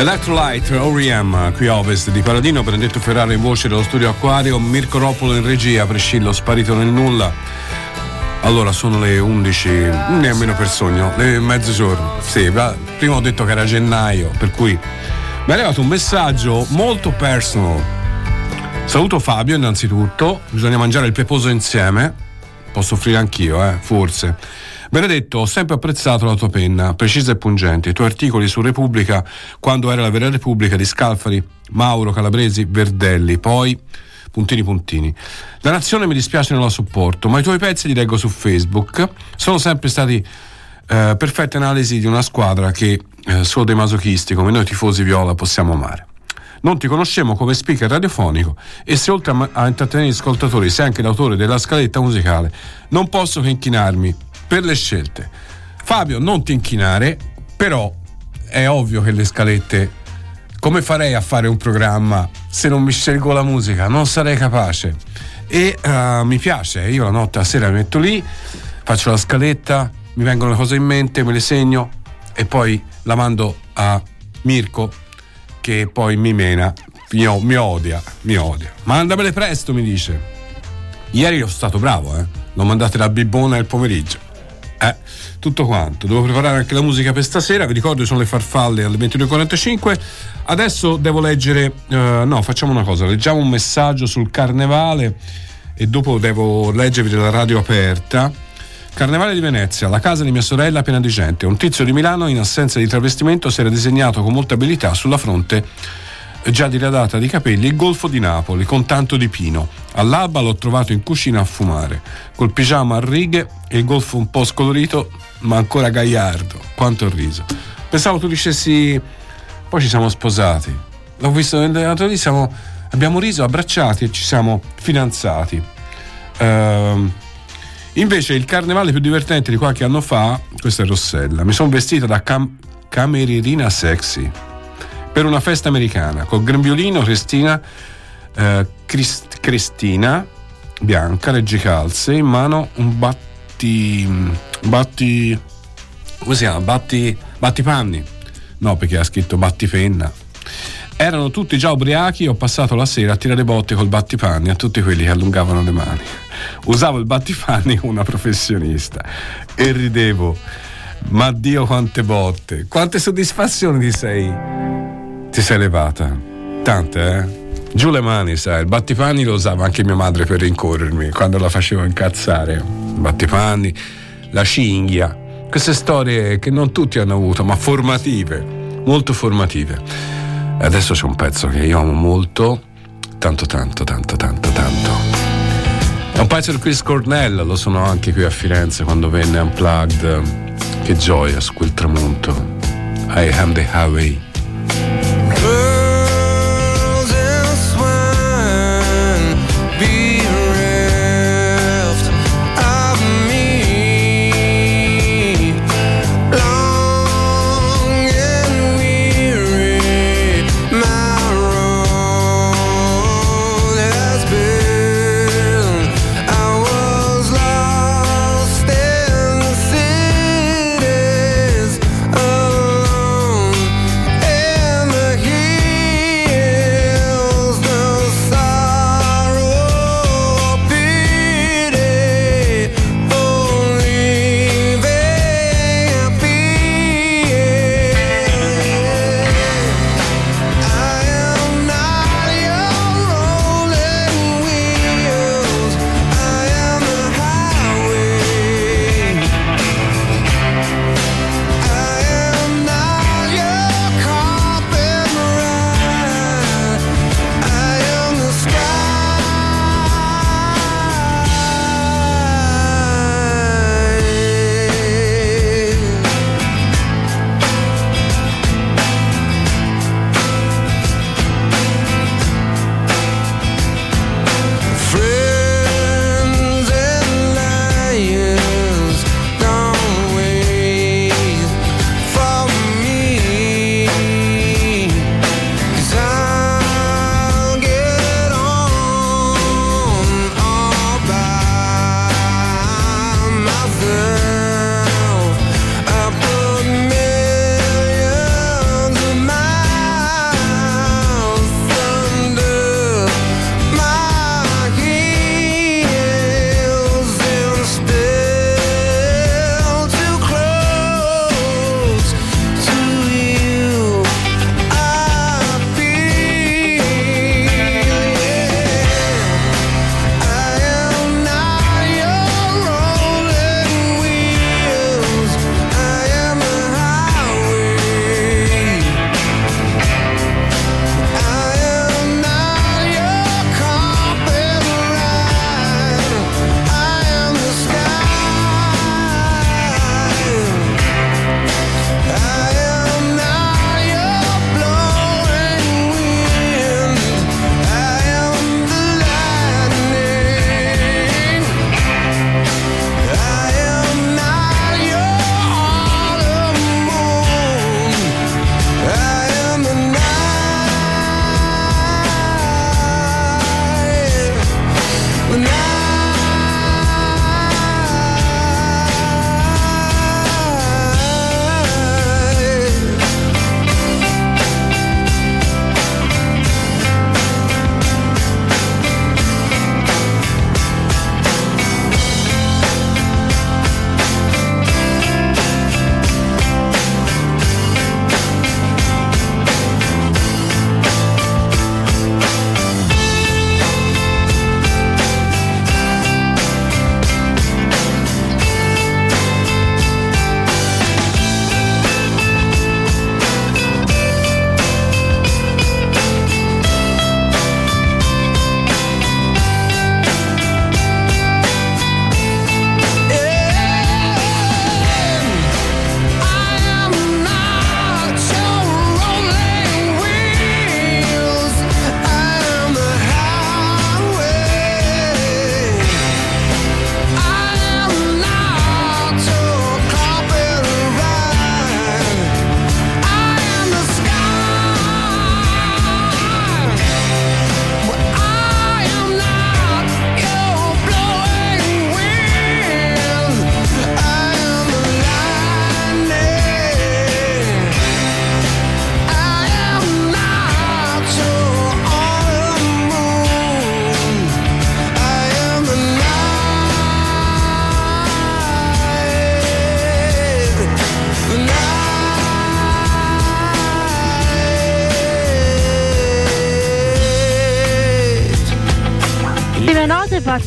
Electrolyte OREM qui a ovest di Paladino, Benedetto Ferrara in voce dello studio Acquario, Mirko Roppolo in regia, Prescillo sparito nel nulla. Allora sono le 11, nemmeno per sogno, le mezzogiorno. Sì, prima ho detto che era gennaio, per cui mi è arrivato un messaggio molto personal. Saluto Fabio innanzitutto, bisogna mangiare il peposo insieme. Posso offrire anch'io, eh, forse. Benedetto, ho sempre apprezzato la tua penna, precisa e pungente. I tuoi articoli su Repubblica, quando era la vera Repubblica di Scalfari, Mauro, Calabresi, Verdelli, poi puntini puntini. La nazione mi dispiace non la sopporto, ma i tuoi pezzi li leggo su Facebook. Sono sempre stati eh, perfette analisi di una squadra che eh, solo dei masochisti come noi tifosi viola possiamo amare. Non ti conoscemmo come speaker radiofonico e se oltre a, a intrattenere gli ascoltatori sei anche l'autore della scaletta musicale, non posso che inchinarmi per le scelte. Fabio, non ti inchinare, però è ovvio che le scalette come farei a fare un programma se non mi scelgo la musica? Non sarei capace. E eh, mi piace, io la notte a sera mi metto lì, faccio la scaletta, mi vengono le cose in mente, me le segno e poi la mando a Mirko che poi mi mena, mi, mi odia, mi odia. Mandamele presto, mi dice. Ieri sono stato bravo, eh. L'ho mandate la bibbona il pomeriggio. Eh, tutto quanto. Devo preparare anche la musica per stasera. Vi ricordo che sono le farfalle alle 22.45. Adesso devo leggere. eh, no, facciamo una cosa: leggiamo un messaggio sul carnevale e dopo devo leggervi della radio aperta. Carnevale di Venezia, la casa di mia sorella piena di gente. Un tizio di Milano, in assenza di travestimento, si era disegnato con molta abilità sulla fronte già diradata di capelli il golfo di Napoli con tanto di pino. All'alba l'ho trovato in cucina a fumare, col pigiama a righe e il golfo un po' scolorito, ma ancora gagliardo. Quanto riso. Pensavo tu dicessi. Poi ci siamo sposati. L'ho visto nel teatro lì, siamo, abbiamo riso, abbracciati e ci siamo fidanzati. Ehm, invece il carnevale più divertente di qualche anno fa, questa è Rossella, mi sono vestita da cam- cameririna sexy per una festa americana col grembiolino Cristina eh, Crist- Cristina bianca reggicalze in mano un batti batti come si chiama? Batti battipanni. No perché ha scritto battipenna. Erano tutti già ubriachi ho passato la sera a tirare botte col battipanni a tutti quelli che allungavano le mani. Usavo il battipanni come *laughs* una professionista e ridevo. Ma Dio quante botte. Quante soddisfazioni ti sei ti sei levata? Tante, eh? Giù le mani, sai, il battipanni lo usava anche mia madre per rincorrermi quando la facevo incazzare. Il battipanni, la cinghia, queste storie che non tutti hanno avuto, ma formative, molto formative. E adesso c'è un pezzo che io amo molto, tanto, tanto, tanto, tanto, tanto. È un pezzo di Chris Cornell, lo sono anche qui a Firenze quando venne Unplugged. Che gioia su quel tramonto. I am the highway.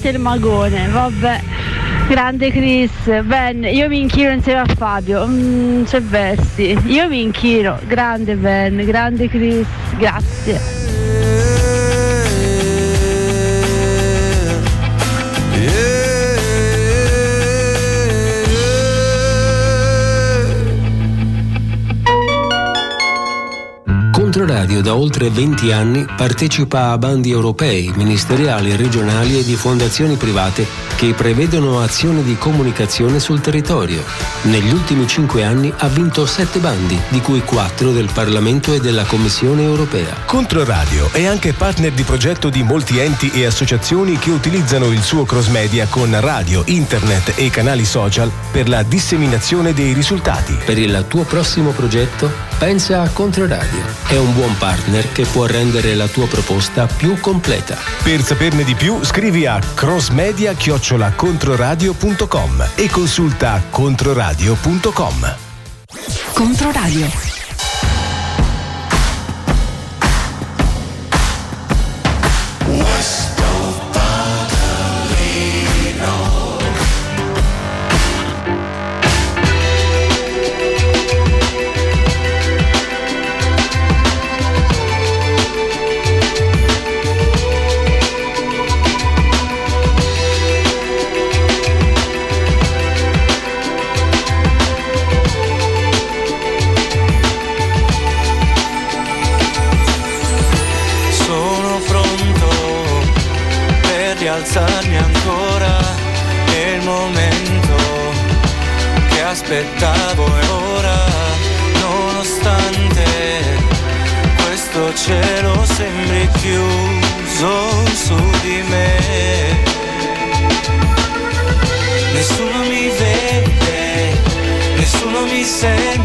Fatte il magone, vabbè. Grande Chris, Ben, io mi inchino insieme a Fabio, mm, c'è versi. Io mi inchino, grande Ben, grande Chris, grazie. Controradio da oltre 20 anni partecipa a bandi europei, ministeriali, regionali e di fondazioni private che prevedono azioni di comunicazione sul territorio. Negli ultimi 5 anni ha vinto 7 bandi, di cui 4 del Parlamento e della Commissione europea. Controradio è anche partner di progetto di molti enti e associazioni che utilizzano il suo cross media con radio, internet e canali social per la disseminazione dei risultati. Per il tuo prossimo progetto, pensa a Controradio. È un buon partner che può rendere la tua proposta più completa. Per saperne di più, scrivi a crossmedia-controradio.com e consulta controradio.com. Controradio. Cielo sembri chiuso su di me. Nessuno mi vede, nessuno mi sente,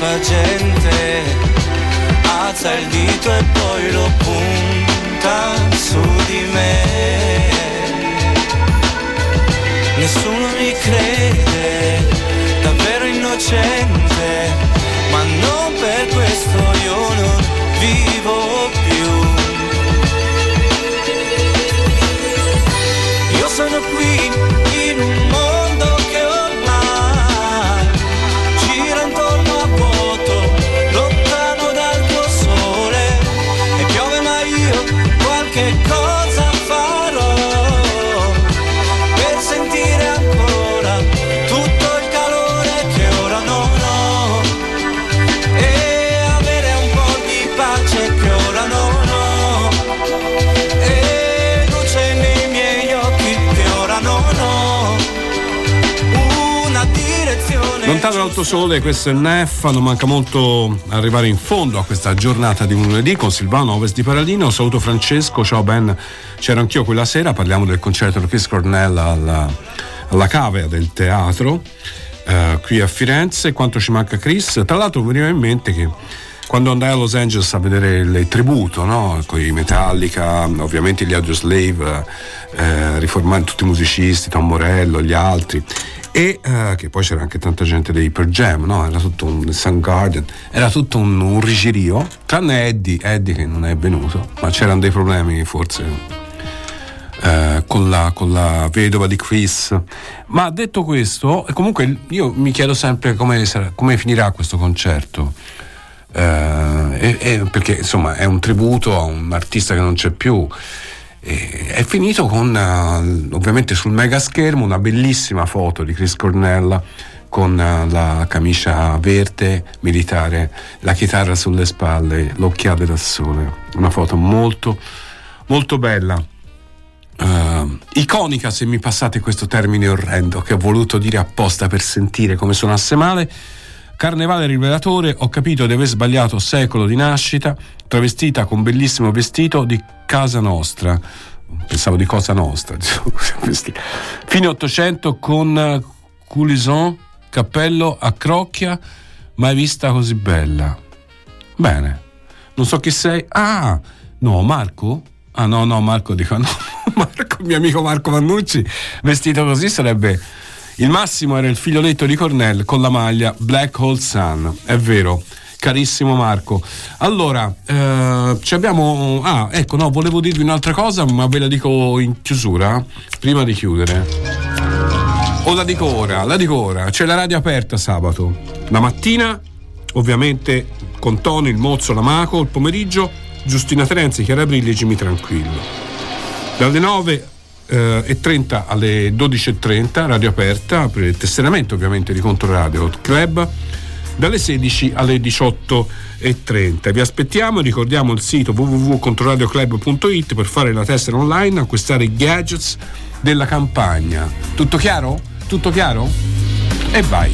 troppa gente alza il dito e poi lo punta su di me. Nessuno mi crede davvero innocente tuo sole, questo è Neff, non manca molto arrivare in fondo a questa giornata di un lunedì con Silvano Ovest di Paradino, saluto Francesco, ciao Ben, c'ero anch'io quella sera, parliamo del concerto di Chris Cornell alla, alla cavea del teatro eh, qui a Firenze, quanto ci manca Chris, tra l'altro mi veniva in mente che quando andai a Los Angeles a vedere il tributo, no? con i Metallica, ovviamente gli Audio Slave, eh, tutti i musicisti, Tom Morello, gli altri, e eh, che poi c'era anche tanta gente dei Per Jam, no? era tutto un Sun Garden, era tutto un, un rigirio, tranne Eddie, Eddie che non è venuto, ma c'erano dei problemi forse eh, con, la, con la vedova di Chris. Ma detto questo, comunque io mi chiedo sempre come, sarà- come finirà questo concerto. Eh, e- e- perché insomma è un tributo a un artista che non c'è più. È finito con eh, ovviamente sul mega schermo una bellissima foto di Chris Cornella con eh, la camicia verde militare, la chitarra sulle spalle, l'occhiale da sole. Una foto molto, molto bella. Eh, iconica, se mi passate questo termine orrendo che ho voluto dire apposta per sentire come suonasse male. Carnevale rivelatore, ho capito di aver sbagliato secolo di nascita, travestita con bellissimo vestito di casa nostra. Pensavo di cosa nostra. *laughs* vestita. Fine 800 con eh, Coulison, cappello a crocchia, mai vista così bella. Bene, non so chi sei. Ah, no, Marco? Ah no, no, Marco dico *laughs* no. Marco, mio amico Marco Vannucci, vestito così sarebbe il massimo era il figlioletto di Cornell con la maglia Black Hole Sun, è vero. Carissimo Marco, allora eh, ci abbiamo. Ah, ecco, no, volevo dirvi un'altra cosa, ma ve la dico in chiusura, prima di chiudere. O la dico ora, la dico ora. C'è la radio aperta sabato. La mattina, ovviamente, con Tony, il Mozzo, la Maco, il pomeriggio, Giustina Terenzi, Chiara Brilli e Jimmy Tranquillo. Dalle 9 eh, e 30 alle 12.30, radio aperta, per il tesseramento ovviamente di Controradio Club, dalle 16 alle 18.30. Vi aspettiamo, ricordiamo il sito www.controradioclub.it per fare la tessera online, acquistare i gadgets della campagna. Tutto chiaro? Tutto chiaro? E vai!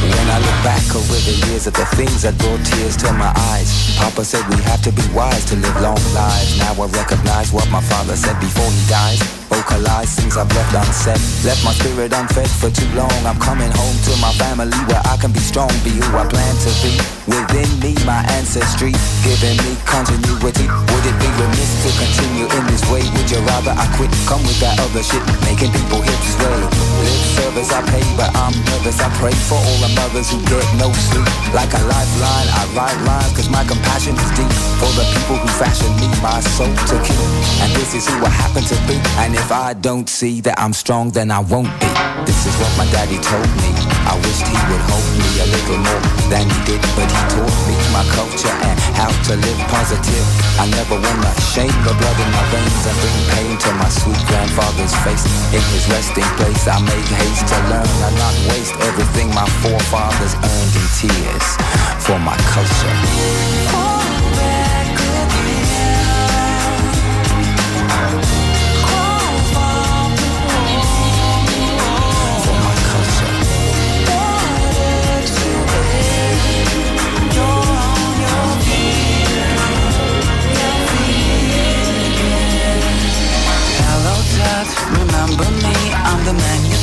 When I look back over the years at the things that brought tears to my eyes, Papa said we have to be wise to live long lives. Now I recognize what my father said before he dies. Vocalize things I've left unsaid. Left my spirit unfed for too long. I'm coming home to my family where I can be strong, be who I plan to be. Within me, my ancestry, giving me continuity. Would it be remiss to continue in this way? Would you rather I quit? Come with that other shit, making people hips sway. Lip service I pay, but I'm nervous. I pray for all the mothers who get no sleep. Like a lifeline, I write lines, cause my compassion is deep. For the people who fashion me, my soul to kill. And this is who I happen to be. And if I don't see that I'm strong, then I won't be. This is what my daddy told me. I wished he would hold me a little more than he did, but he taught me my culture and how to live positive. I never wanna shame the blood in my veins and bring pain to my sweet grandfather's face. In his resting place, I make haste to learn and not waste everything my forefathers earned in tears for my culture.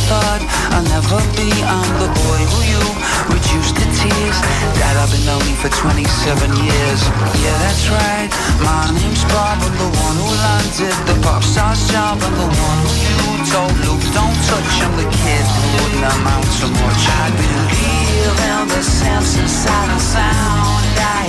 Thought I'll never be. I'm the boy who you reduced to tears. Dad, I've been lonely for 27 years. Yeah, that's right. My name's Bob. I'm the one who landed the pop star's job. I'm the one who you told Luke, don't touch. I'm the kid who wouldn't amount to much. I believe in the sense inside the sound. I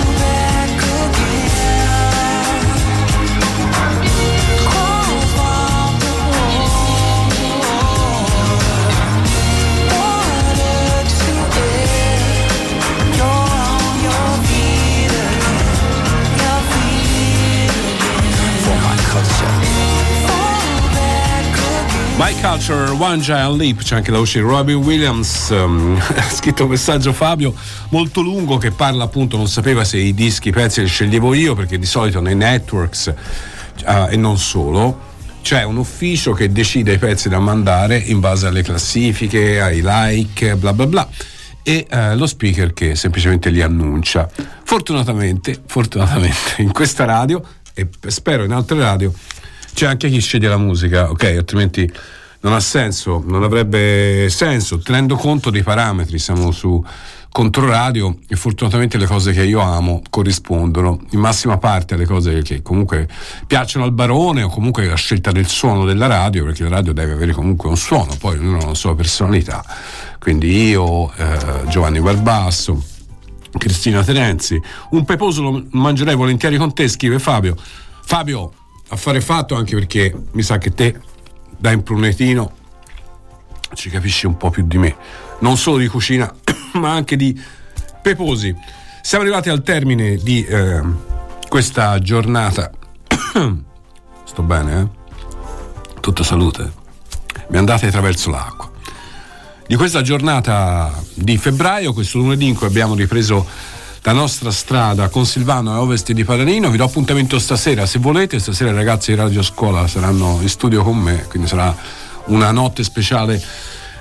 My Culture, One Giant Leap, c'è anche la voce di Robin Williams, um, *laughs* ha scritto un messaggio Fabio molto lungo che parla appunto, non sapeva se i dischi, i pezzi li sceglievo io perché di solito nei networks eh, e non solo c'è un ufficio che decide i pezzi da mandare in base alle classifiche, ai like, bla bla bla e eh, lo speaker che semplicemente li annuncia. Fortunatamente, fortunatamente in questa radio e spero in altre radio c'è anche chi sceglie la musica, ok? Altrimenti non ha senso, non avrebbe senso, tenendo conto dei parametri, siamo su Controradio e fortunatamente le cose che io amo corrispondono in massima parte alle cose che comunque piacciono al barone o comunque la scelta del suono della radio, perché la radio deve avere comunque un suono, poi ognuno ha la sua personalità. Quindi io, eh, Giovanni Barbasso, Cristina Terenzi, un peposo lo mangerei volentieri con te, scrive Fabio. Fabio, affare fatto anche perché mi sa che te da imprunetino ci capisci un po' più di me, non solo di cucina, *coughs* ma anche di peposi. Siamo arrivati al termine di eh, questa giornata. *coughs* Sto bene, eh? Tutta salute. Mi andate attraverso l'acqua. Di questa giornata di febbraio, questo lunedì in cui abbiamo ripreso la nostra strada con Silvano a ovest di Paranino. Vi do appuntamento stasera, se volete. Stasera i ragazzi di Radio Scuola saranno in studio con me, quindi sarà una notte speciale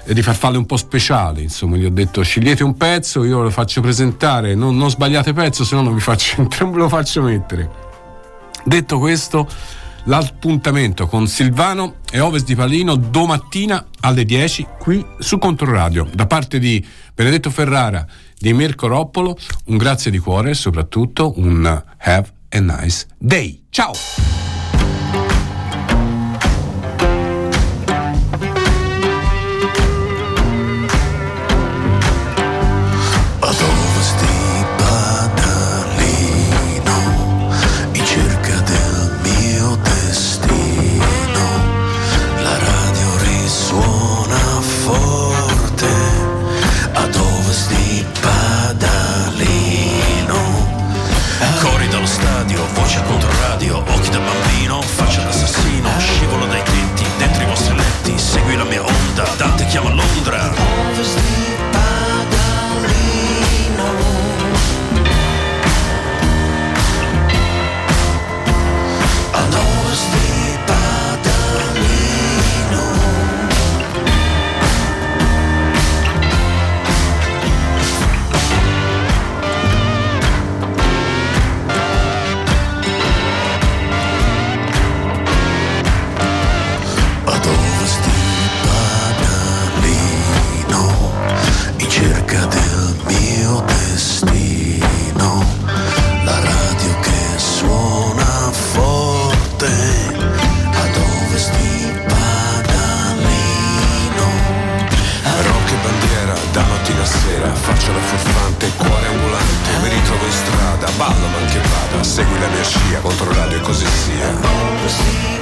e di farfalle un po' speciali. Insomma, gli ho detto scegliete un pezzo, io lo faccio presentare, non, non sbagliate pezzo, se no non vi faccio, *laughs* non lo faccio mettere. Detto questo, l'appuntamento con Silvano e Ovest di Palino domattina alle 10 qui su Controradio. Da parte di Benedetto Ferrara, di Mirko Roppolo, un grazie di cuore e soprattutto un have a nice day. Ciao! La furfante, cuore ambulante Mi ritrovo in strada, ballo man che vada Segui la mia scia, contro e così sia